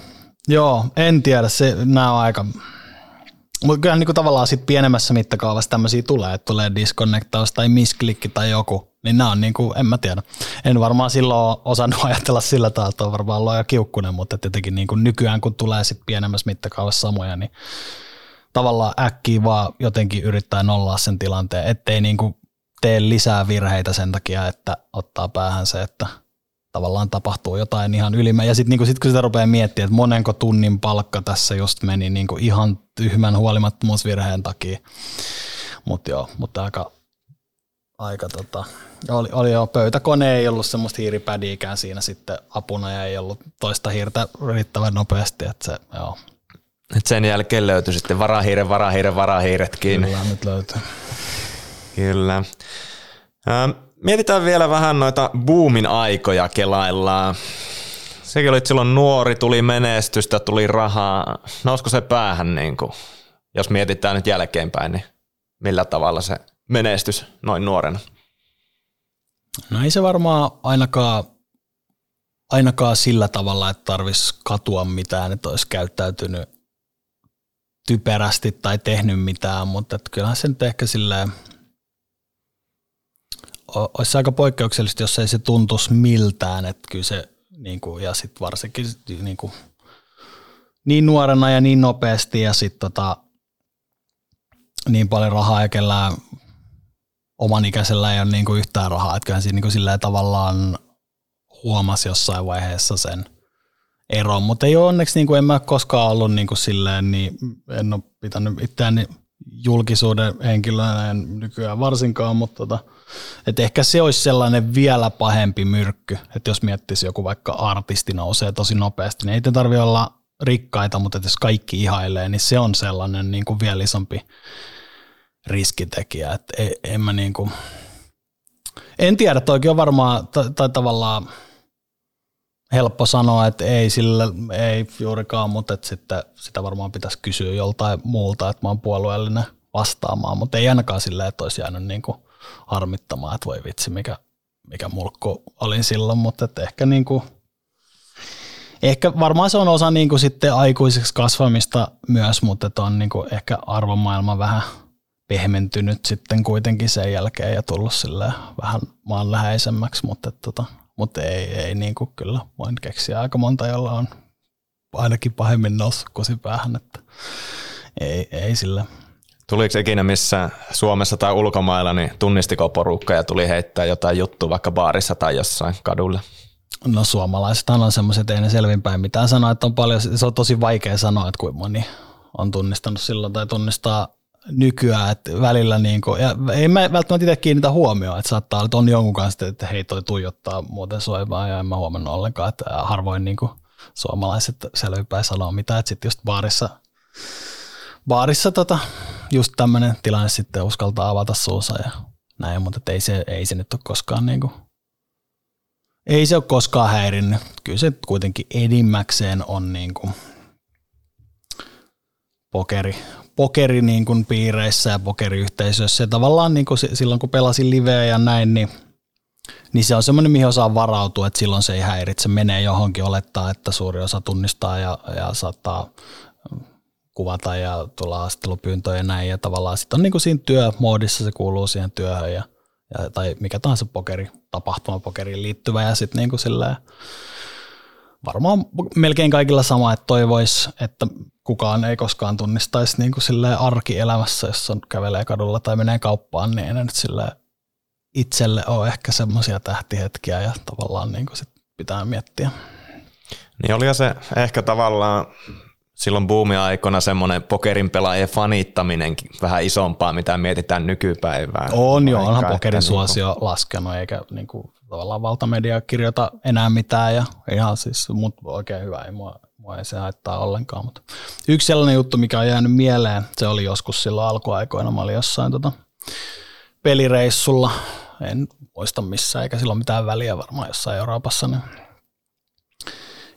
joo, en tiedä, se, nämä on aika, mutta kyllä niin tavallaan sit pienemmässä mittakaavassa tämmöisiä tulee, että tulee disconnectaus tai misklikki tai joku, niin nämä on kuin, en mä tiedä. En varmaan silloin osannut ajatella sillä tavalla, että on varmaan ollut aika kiukkunen, mutta tietenkin niin kuin nykyään kun tulee sit pienemmässä mittakaavassa samoja, niin tavallaan äkkiä vaan jotenkin yrittää nollaa sen tilanteen, ettei niin kuin tee lisää virheitä sen takia, että ottaa päähän se, että – tavallaan tapahtuu jotain ihan ylimä. Ja sitten niinku, sit kun sitä rupeaa miettimään, että monenko tunnin palkka tässä just meni niinku ihan tyhmän huolimattomuusvirheen takia. Mutta joo, mutta aika, aika tota, oli, oli jo pöytäkone, ei ollut semmoista hiiripädiikään siinä sitten apuna ja ei ollut toista hiirtä riittävän nopeasti, että se, joo. Et sen jälkeen löytyi sitten varahiiren, varahiiren, varahiiretkin. Kyllä nyt löytyy. Kyllä. Mietitään vielä vähän noita boomin aikoja kelaillaan. Sekin oli silloin nuori, tuli menestystä, tuli rahaa. Nousko se päähän, niin kuin, jos mietitään nyt jälkeenpäin, niin millä tavalla se menestys noin nuorena? No ei se varmaan ainakaan, ainakaan sillä tavalla, että tarvitsisi katua mitään, että olisi käyttäytynyt typerästi tai tehnyt mitään, mutta kyllähän se nyt ehkä silleen, olisi aika poikkeuksellista, jos ei se tuntuisi miltään, että kyllä se, niin kuin, ja sitten varsinkin niin, kuin, niin nuorena ja niin nopeasti ja sitten tota, niin paljon rahaa ja kellään oman ikäisellä ei ole niin kuin yhtään rahaa, että kyllähän siinä niin kuin tavallaan huomasi jossain vaiheessa sen eron, mutta ei ole onneksi, niin kuin en mä koskaan ollut niin kuin silleen, niin en ole pitänyt itseäni julkisuuden henkilönä en nykyään varsinkaan, mutta tota, et ehkä se olisi sellainen vielä pahempi myrkky, että jos miettisi joku vaikka artisti nousee tosi nopeasti, niin ei tarvitse olla rikkaita, mutta jos kaikki ihailee, niin se on sellainen niin kuin vielä isompi riskitekijä. Et en mä niin kuin, en tiedä, toikin on varmaan, tai, tai tavallaan helppo sanoa, että ei sillä, ei juurikaan, mutta että sitten sitä varmaan pitäisi kysyä joltain muulta, että mä oon puolueellinen vastaamaan, mutta ei ainakaan silleen, että olisi jäänyt niin kuin harmittamaan, että voi vitsi, mikä, mikä mulkku olin silloin, mutta että ehkä niin kuin, ehkä varmaan se on osa niin kuin sitten aikuiseksi kasvamista myös, mutta että on niin kuin ehkä arvomaailma vähän pehmentynyt sitten kuitenkin sen jälkeen ja tullut sille vähän maanläheisemmäksi, mutta, että, tota, mutta ei, ei niin kuin kyllä voin keksiä aika monta, jolla on ainakin pahemmin noussut päähän, että ei, ei sillä. Tuliko ikinä missä Suomessa tai ulkomailla, niin tunnistiko porukka ja tuli heittää jotain juttua vaikka baarissa tai jossain kadulla? No suomalaisethan on semmoiset, ei ne selvinpäin mitään sanoa, että on paljon, se on tosi vaikea sanoa, että kuinka moni on tunnistanut silloin tai tunnistaa nykyään, että välillä niin kuin, ja ei mä välttämättä itse kiinnitä huomioon, että saattaa olla, että on jonkun kanssa, että hei toi tuijottaa muuten soivaa ja en mä huomannut ollenkaan, että harvoin niin kuin suomalaiset selvinpäin sanoo mitään, että sitten just baarissa, baarissa tota, just tämmöinen tilanne sitten uskaltaa avata suusa ja näin, mutta ei se, ei se nyt ole koskaan niin kuin, ei se ole koskaan häirinnyt. Kyllä se kuitenkin enimmäkseen on niin kuin pokeri, pokeri niin kuin piireissä ja pokeriyhteisöissä. Ja tavallaan niin kuin silloin kun pelasin liveä ja näin, niin, niin se on semmoinen, mihin osaa varautua, että silloin se ei häiritse. Menee johonkin olettaa, että suuri osa tunnistaa ja, ja saattaa kuvata ja tulla haastattelupyyntöjä ja näin. Ja tavallaan sitten on niin kuin siinä työmoodissa, se kuuluu siihen työhön ja, ja tai mikä tahansa pokeri, tapahtuma pokeriin liittyvä ja sitten niin kuin silleen, varmaan melkein kaikilla sama, että toivois, että kukaan ei koskaan tunnistaisi niin kuin arkielämässä, jos on kävelee kadulla tai menee kauppaan, niin ei nyt sille itselle ole ehkä semmoisia tähtihetkiä ja tavallaan niin kuin sit pitää miettiä. Niin oli se ehkä tavallaan silloin buumiaikoina semmoinen pokerin pelaajien fanittaminenkin vähän isompaa, mitä mietitään nykypäivään. On joo, onhan pokerin niin suosio niin kuin... laskenut, eikä niin kuin, tavallaan valtamedia kirjoita enää mitään ja ihan siis, mut oikein hyvä, ei mua, mua ei se haittaa ollenkaan. Mutta yksi sellainen juttu, mikä on jäänyt mieleen, se oli joskus silloin alkuaikoina, mä olin jossain tota, pelireissulla, en muista missä, eikä silloin mitään väliä varmaan jossain Euroopassa, niin,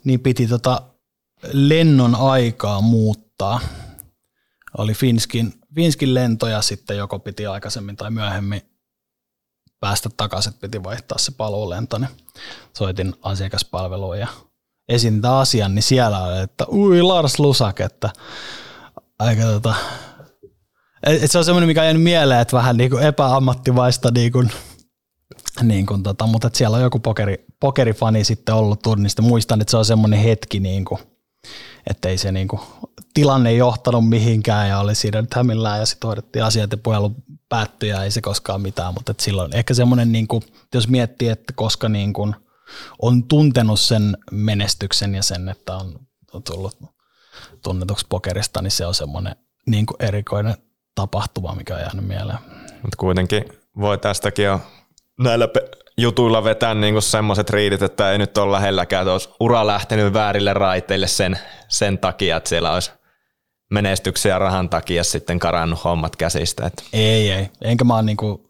niin piti tota lennon aikaa muuttaa. Oli Finskin, Finskin lentoja sitten joko piti aikaisemmin tai myöhemmin päästä takaisin, että piti vaihtaa se paluulento, niin soitin asiakaspalveluun ja esiintää asian, niin siellä oli, että ui Lars Lusak, että aika tota, et se on semmoinen, mikä on mieleen, että vähän niin kuin epäammattivaista niin kuin, niin kuin tota, mutta siellä on joku pokeri, pokerifani sitten ollut tunnista. Muistan, että se on semmoinen hetki, niin kuin, että ei se niin kuin, tilanne johtanut mihinkään ja oli siinä nyt hämillään ja sitten hoidettiin asiat ja puhelu päättyi ja ei se koskaan mitään, mutta että silloin ehkä semmoinen, niin kuin, jos miettii, että koska niin kuin, on tuntenut sen menestyksen ja sen, että on, on tullut tunnetuksi pokerista, niin se on semmoinen niin kuin erikoinen tapahtuma, mikä on jäänyt mieleen. Mutta kuitenkin voi tästäkin jo näillä pe- jutuilla vetää niinku semmoiset riidit, että ei nyt ole lähelläkään, että olisi ura lähtenyt väärille raiteille sen, sen takia, että siellä olisi menestyksen ja rahan takia sitten karannut hommat käsistä. Että. Ei, ei. Enkä mä ole niinku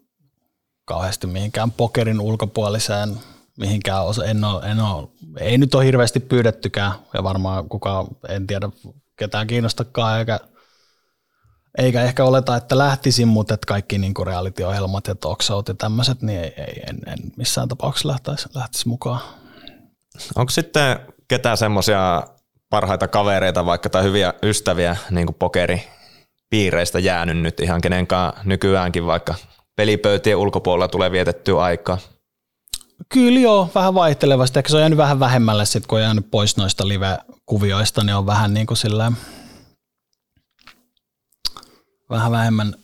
kauheasti mihinkään pokerin ulkopuoliseen mihinkään osa. En ole, en ole, ei nyt ole hirveästi pyydettykään ja varmaan kukaan, en tiedä ketään kiinnostakaan eikä, eikä ehkä oleta, että lähtisin, mutta että kaikki niin reality-ohjelmat ja talk ja tämmöiset, niin ei, ei, en, en missään tapauksessa lähtisi, lähtisi mukaan. Onko sitten ketään semmoisia parhaita kavereita vaikka tai hyviä ystäviä niin kuin pokeripiireistä jäänyt nyt ihan kenenkaan nykyäänkin vaikka pelipöytien ulkopuolella tulee vietettyä aikaa? Kyllä joo, vähän vaihtelevasti. Ehkä se on jäänyt vähän vähemmälle sit, kun on jäänyt pois noista live-kuvioista, niin on vähän niin kuin silleen, vähän vähemmän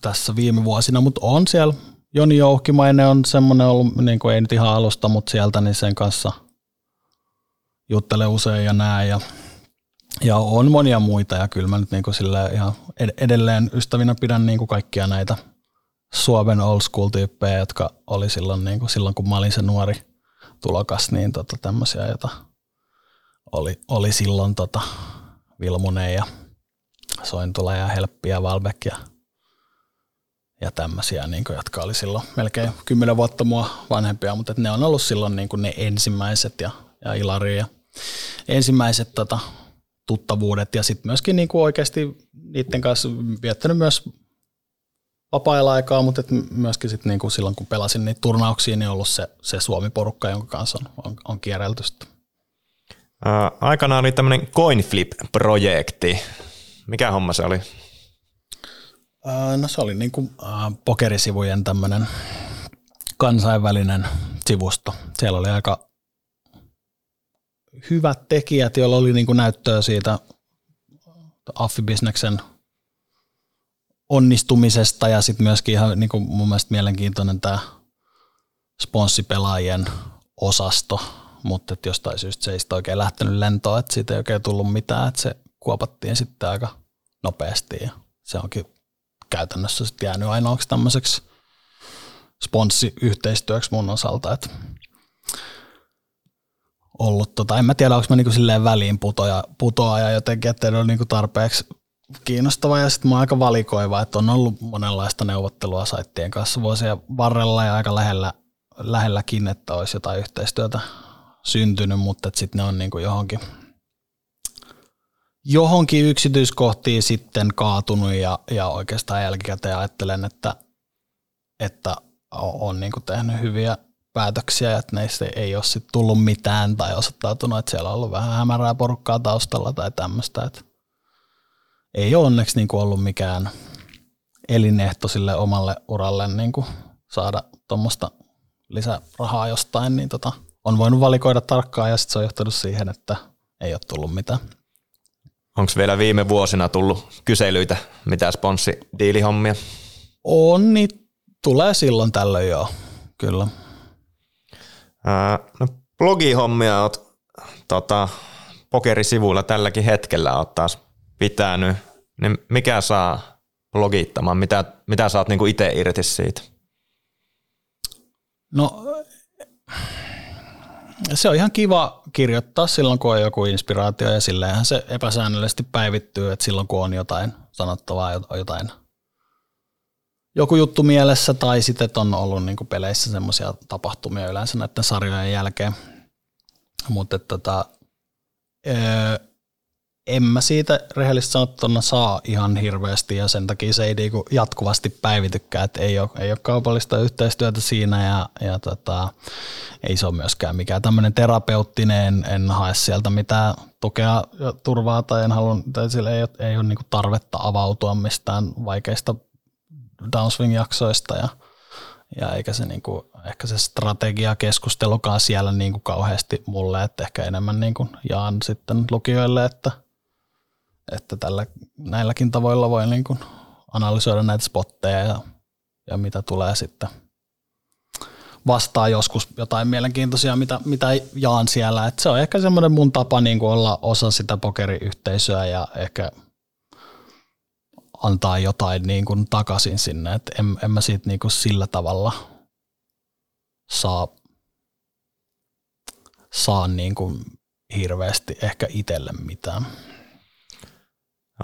tässä viime vuosina, mutta on siellä. Joni Jouhkimainen on semmoinen ollut, niin kuin ei nyt ihan alusta, mutta sieltä niin sen kanssa juttele usein ja näin. Ja, ja on monia muita ja kyllä mä nyt niin kuin ihan edelleen ystävinä pidän niin kuin kaikkia näitä – Suomen old school tyyppejä, jotka oli silloin, niin kuin silloin kun mä olin se nuori tulokas, niin tota, tämmöisiä, joita oli, oli silloin tota, Vilmunen ja Sointula ja Helppi ja Valbek ja, ja tämmöisiä, niin kuin, jotka oli silloin melkein kymmenen vuotta mua vanhempia, mutta ne on ollut silloin niin kuin ne ensimmäiset ja, ja Ilari ja ensimmäiset tota, tuttavuudet ja sitten myöskin niin kuin oikeasti niiden kanssa viettänyt myös vapaa-aikaa, mutta et myöskin sit niinku silloin, kun pelasin niitä turnauksia, niin ollut se, se Suomi-porukka, jonka kanssa on, on, on kierrelty sitten. Aikanaan oli tämmöinen CoinFlip-projekti. Mikä homma se oli? no se oli niinku pokerisivujen tämmöinen kansainvälinen sivusto. Siellä oli aika hyvät tekijät, joilla oli niinku näyttöä siitä affibisneksen – onnistumisesta ja sitten myöskin ihan niin kuin mun mielestä mielenkiintoinen tämä sponssipelaajien osasto, mutta jostain syystä se ei sitten oikein lähtenyt lentoon, että siitä ei oikein tullut mitään, että se kuopattiin sitten aika nopeasti ja se onkin käytännössä sitten jäänyt ainoaksi tämmöiseksi sponssiyhteistyöksi mun osalta, että ollut, tota, en mä tiedä, onko mä niinku silleen väliin putoja, putoaja jotenkin, että ei ole niinku tarpeeksi kiinnostava ja sitten mä aika valikoiva, että on ollut monenlaista neuvottelua saittien kanssa vuosien varrella ja aika lähellä, lähelläkin, että olisi jotain yhteistyötä syntynyt, mutta sitten ne on niin kuin johonkin, johonkin yksityiskohtiin sitten kaatunut ja, ja oikeastaan jälkikäteen ajattelen, että, että on niin tehnyt hyviä päätöksiä, että neistä ei ole sitten tullut mitään tai osoittautunut, että siellä on ollut vähän hämärää porukkaa taustalla tai tämmöistä, ei ole onneksi niin ollut mikään elinehto sille omalle uralle niin saada tuommoista lisärahaa jostain, niin tota, on voinut valikoida tarkkaan ja sitten se on johtanut siihen, että ei ole tullut mitään. Onko vielä viime vuosina tullut kyselyitä, mitä sponssidiilihommia? On, niin tulee silloin tällöin joo, kyllä. Ää, no, blogihommia oot tota, pokerisivuilla tälläkin hetkellä oot taas pitänyt, niin mikä saa blogittamaan? Mitä, mitä saat niinku itse irti siitä? No se on ihan kiva kirjoittaa silloin, kun on joku inspiraatio ja silleenhän se epäsäännöllisesti päivittyy, että silloin kun on jotain sanottavaa, jotain joku juttu mielessä tai sitten on ollut niin peleissä semmoisia tapahtumia yleensä näiden sarjojen jälkeen. Mutta tota, en mä siitä rehellisesti sanottuna saa ihan hirveästi ja sen takia se ei niinku jatkuvasti päivitykään, että ei ole, ei ole kaupallista yhteistyötä siinä ja, ja tota, ei se ole myöskään mikään tämmöinen terapeuttinen, en, hae sieltä mitään tukea ja turvaa tai en halua, tai sillä ei ole, ei ole niinku tarvetta avautua mistään vaikeista downswing-jaksoista ja, ja eikä se niinku, ehkä se strategia keskustelukaan siellä niinku kauheasti mulle, että ehkä enemmän niinku jaan sitten lukijoille, että – että tällä, näilläkin tavoilla voi niin kuin analysoida näitä spotteja ja, ja mitä tulee sitten vastaa joskus jotain mielenkiintoisia, mitä, mitä jaan siellä. Et se on ehkä semmoinen mun tapa niin kuin olla osa sitä pokeriyhteisöä ja ehkä antaa jotain niin kuin takaisin sinne. Et en, en mä siitä niin kuin sillä tavalla saa, saa niin kuin hirveästi ehkä itselle mitään.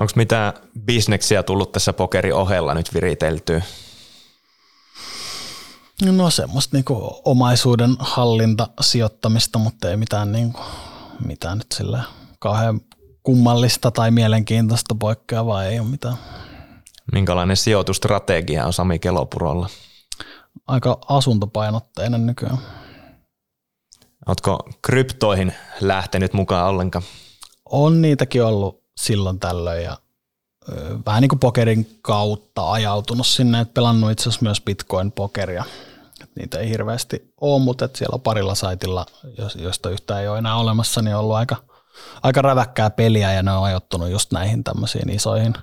Onko mitään bisneksiä tullut tässä pokeri ohella nyt viriteltyä? No semmoista niinku omaisuuden hallinta sijoittamista, mutta ei mitään, niinku, mitään nyt sillä kauhean kummallista tai mielenkiintoista poikkeavaa ei ole mitään. Minkälainen sijoitustrategia on Sami Kelopurolla? Aika asuntopainotteinen nykyään. Oletko kryptoihin lähtenyt mukaan ollenkaan? On niitäkin ollut silloin tällöin ja vähän niin kuin pokerin kautta ajautunut sinne, että pelannut itse asiassa myös bitcoin-pokeria. Niitä ei hirveästi ole, mutta että siellä on parilla saitilla, josta yhtään ei ole enää olemassa, niin on ollut aika, aika räväkkää peliä ja ne on ajoittunut just näihin tämmöisiin isoihin,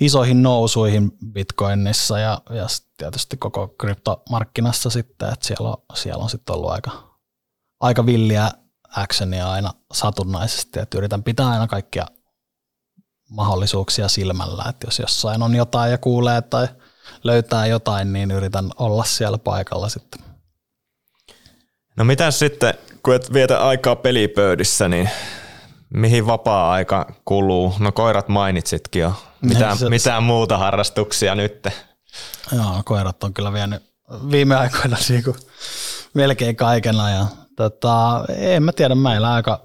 isoihin nousuihin bitcoinissa ja, ja tietysti koko kryptomarkkinassa sitten, että siellä on, siellä on sitten ollut aika, aika villiä actionia aina satunnaisesti, että yritän pitää aina kaikkia mahdollisuuksia silmällä, että jos jossain on jotain ja kuulee tai löytää jotain, niin yritän olla siellä paikalla sitten. No mitä sitten, kun et vietä aikaa pelipöydissä, niin mihin vapaa-aika kuluu? No koirat mainitsitkin jo. Mitään, se, mitään muuta harrastuksia nyt? Joo, koirat on kyllä vienyt viime aikoina niin kuin melkein kaiken ajan. Tota, en mä tiedä, mä aika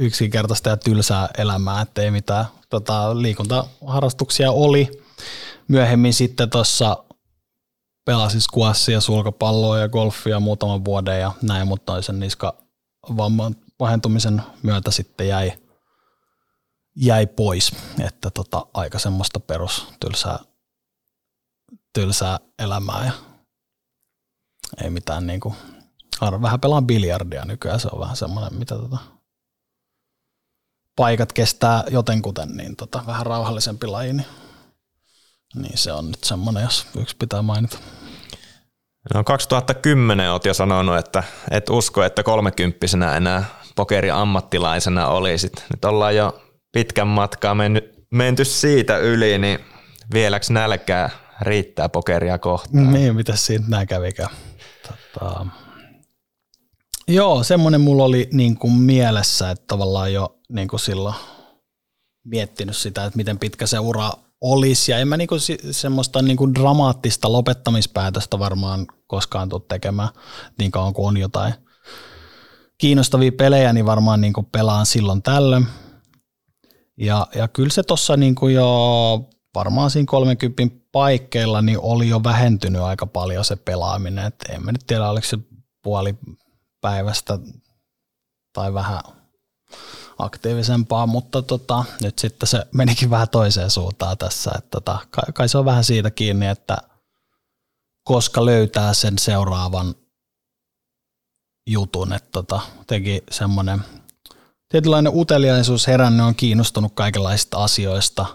yksinkertaista ja tylsää elämää, ettei mitään tota, liikuntaharrastuksia oli. Myöhemmin sitten tuossa pelasin squashia, sulkapalloa ja golfia muutaman vuoden ja näin, mutta toisen niska vamman pahentumisen myötä sitten jäi, jäi pois, että tota, aika semmoista perus tylsää, tylsää elämää ja ei mitään niinku, vähän pelaan biljardia nykyään, se on vähän semmoinen, mitä tota, paikat kestää jotenkuten, niin tota, vähän rauhallisempi laji, niin, niin se on nyt semmoinen, jos yksi pitää mainita. No 2010 olet jo sanonut, että et usko, että kolmekymppisenä enää pokeri ammattilaisena olisit. Nyt ollaan jo pitkän matkaa mennyt, menty siitä yli, niin vieläks nälkää riittää pokeria kohtaan? Niin, mitä siitä nää kävikään? Tota, joo, semmoinen mulla oli niin kuin mielessä, että tavallaan jo niin kuin silloin miettinyt sitä, että miten pitkä se ura olisi. Ja en mä niinku semmoista niinku dramaattista lopettamispäätöstä varmaan koskaan tule tekemään niin kauan kuin on jotain kiinnostavia pelejä, niin varmaan niinku pelaan silloin tällöin. Ja, ja kyllä se tuossa niinku jo varmaan siinä 30 paikkeilla niin oli jo vähentynyt aika paljon se pelaaminen. Et en mä nyt tiedä, oliko se puoli päivästä tai vähän aktiivisempaa, mutta tota, nyt sitten se menikin vähän toiseen suuntaan tässä. Että tota, kai, se on vähän siitä kiinni, että koska löytää sen seuraavan jutun, että tota, teki semmoinen tietynlainen uteliaisuus herännyt, on kiinnostunut kaikenlaisista asioista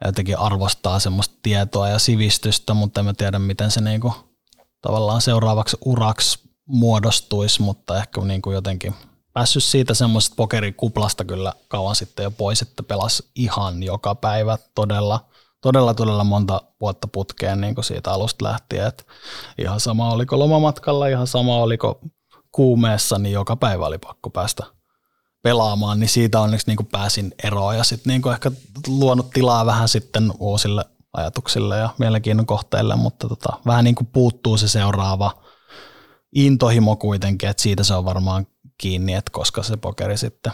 ja jotenkin arvostaa semmoista tietoa ja sivistystä, mutta en mä tiedä, miten se niinku tavallaan seuraavaksi uraksi muodostuisi, mutta ehkä niinku jotenkin – päässyt siitä semmoisesta pokerikuplasta kyllä kauan sitten jo pois, että pelas ihan joka päivä todella, todella, todella monta vuotta putkeen niin kuin siitä alusta lähtien. Että ihan sama oliko lomamatkalla, ihan sama oliko kuumeessa, niin joka päivä oli pakko päästä pelaamaan, niin siitä onneksi niin kuin pääsin eroon ja sitten niin kuin ehkä luonut tilaa vähän sitten uusille ajatuksille ja mielenkiinnon kohteille, mutta tota, vähän niin kuin puuttuu se seuraava intohimo kuitenkin, että siitä se on varmaan kiinni, että koska se pokeri sitten,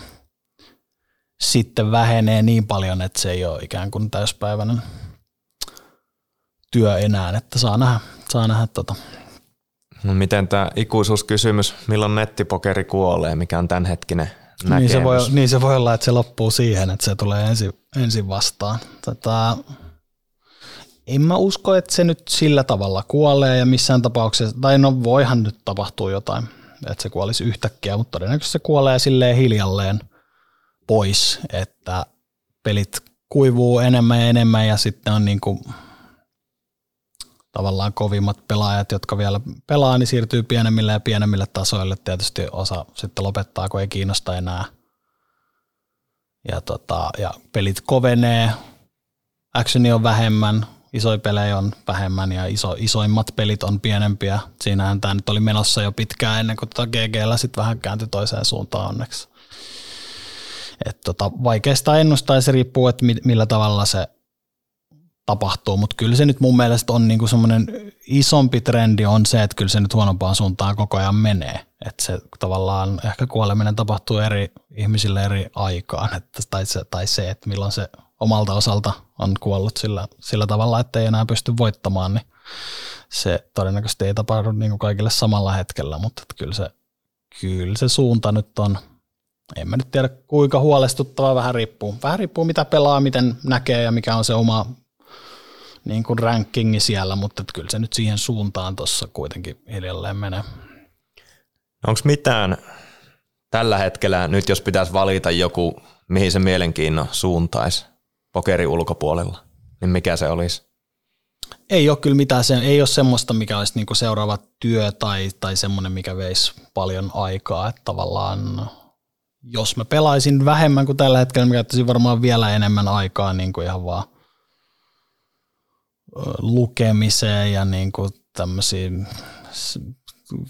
sitten vähenee niin paljon, että se ei ole ikään kuin täyspäiväinen työ enää, että saa nähdä, saa nähdä tota. No miten tämä ikuisuuskysymys, milloin nettipokeri kuolee, mikä on tämänhetkinen näkemys? Niin se, voi, niin se voi olla, että se loppuu siihen, että se tulee ensin, ensin vastaan. Tota, en mä usko, että se nyt sillä tavalla kuolee ja missään tapauksessa, tai no voihan nyt tapahtua jotain että se kuolisi yhtäkkiä, mutta todennäköisesti se kuolee silleen hiljalleen pois, että pelit kuivuu enemmän ja enemmän ja sitten on niin kuin tavallaan kovimmat pelaajat, jotka vielä pelaa, niin siirtyy pienemmille ja pienemmille tasoille. Tietysti osa sitten lopettaa, kun ei kiinnosta enää. Ja, tota, ja pelit kovenee, actioni on vähemmän, isoja pelejä on vähemmän ja iso, isoimmat pelit on pienempiä. Siinähän tämä nyt oli menossa jo pitkään ennen kuin tota GGllä sitten vähän kääntyi toiseen suuntaan onneksi. Et tota, vaikeasta ennustaa ja se riippuu, että millä tavalla se tapahtuu, mutta kyllä se nyt mun mielestä on niinku semmoinen isompi trendi on se, että kyllä se nyt huonompaan suuntaan koko ajan menee. Että se tavallaan ehkä kuoleminen tapahtuu eri ihmisille eri aikaan, että, tai, se, tai se, että milloin se omalta osalta on kuollut sillä, sillä tavalla, että ei enää pysty voittamaan, niin se todennäköisesti ei tapahdu niin kuin kaikille samalla hetkellä, mutta että kyllä, se, kyllä se suunta nyt on, en mä nyt tiedä kuinka huolestuttavaa, vähän riippuu. Vähän riippuu mitä pelaa, miten näkee ja mikä on se oma niin kuin rankingi siellä, mutta että kyllä se nyt siihen suuntaan tuossa kuitenkin hiljalleen menee. Onko mitään tällä hetkellä, nyt jos pitäisi valita joku, mihin se mielenkiinno suuntaisi pokeri ulkopuolella, niin mikä se olisi? Ei ole kyllä mitään, se, ei ole semmoista, mikä olisi niinku seuraava työ tai, tai semmoinen, mikä veisi paljon aikaa. Että tavallaan jos mä pelaisin vähemmän kuin tällä hetkellä, mä käyttäisin varmaan vielä enemmän aikaa niin kuin ihan vaan lukemiseen ja niin kuin tämmöisiin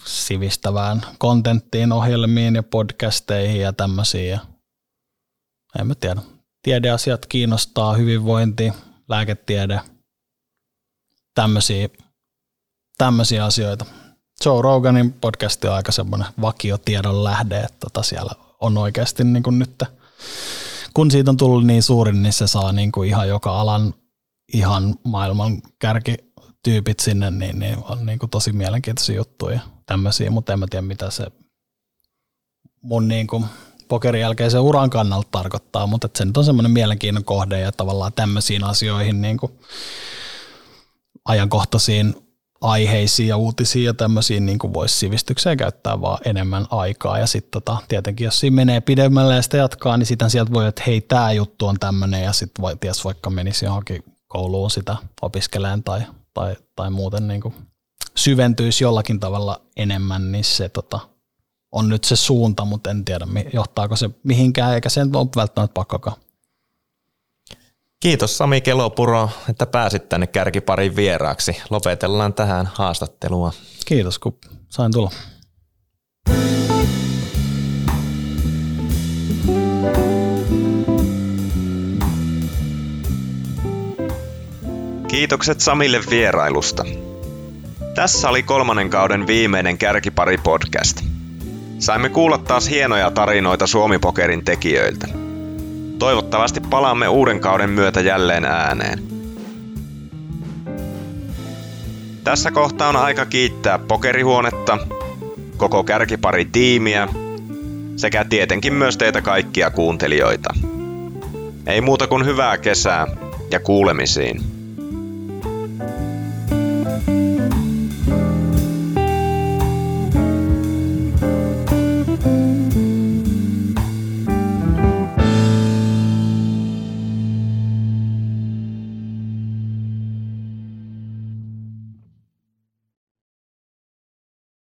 sivistävään kontenttiin, ohjelmiin ja podcasteihin ja tämmöisiin. En mä tiedä. Tiedeasiat kiinnostaa, hyvinvointi, lääketiede, tämmöisiä, asioita. Joe Roganin podcasti on aika semmoinen vakiotiedon lähde, että tota siellä on oikeasti niin kuin nyt, kun siitä on tullut niin suuri, niin se saa niin kuin ihan joka alan ihan maailman kärkityypit sinne, niin, niin on niin kuin tosi mielenkiintoisia juttuja tämmöisiä, mutta en mä tiedä mitä se mun niin kuin pokerin jälkeisen uran kannalta tarkoittaa, mutta se nyt on semmoinen mielenkiinnon kohde ja tavallaan tämmöisiin asioihin niin kuin ajankohtaisiin aiheisiin ja uutisiin ja tämmöisiin niin kuin voisi sivistykseen käyttää vaan enemmän aikaa. Ja sitten tota, tietenkin, jos siinä menee pidemmälle ja sitä jatkaa, niin sitten sieltä voi, että hei, tämä juttu on tämmöinen ja sitten voi, ties vaikka menisi johonkin kouluun sitä opiskeleen tai, tai, tai muuten niin kuin syventyisi jollakin tavalla enemmän, niin se tota, on nyt se suunta, mutta en tiedä johtaako se mihinkään, eikä se ole välttämättä pakkokaan. Kiitos Sami Kelopuro, että pääsit tänne kärkiparin vieraaksi. Lopetellaan tähän haastattelua. Kiitos, kun sain tulla. Kiitokset Samille vierailusta. Tässä oli kolmannen kauden viimeinen Kärkipari podcast. Saimme kuulla taas hienoja tarinoita Suomipokerin tekijöiltä. Toivottavasti palaamme uuden kauden myötä jälleen ääneen. Tässä kohtaa on aika kiittää pokerihuonetta, koko kärkipari tiimiä sekä tietenkin myös teitä kaikkia kuuntelijoita. Ei muuta kuin hyvää kesää ja kuulemisiin.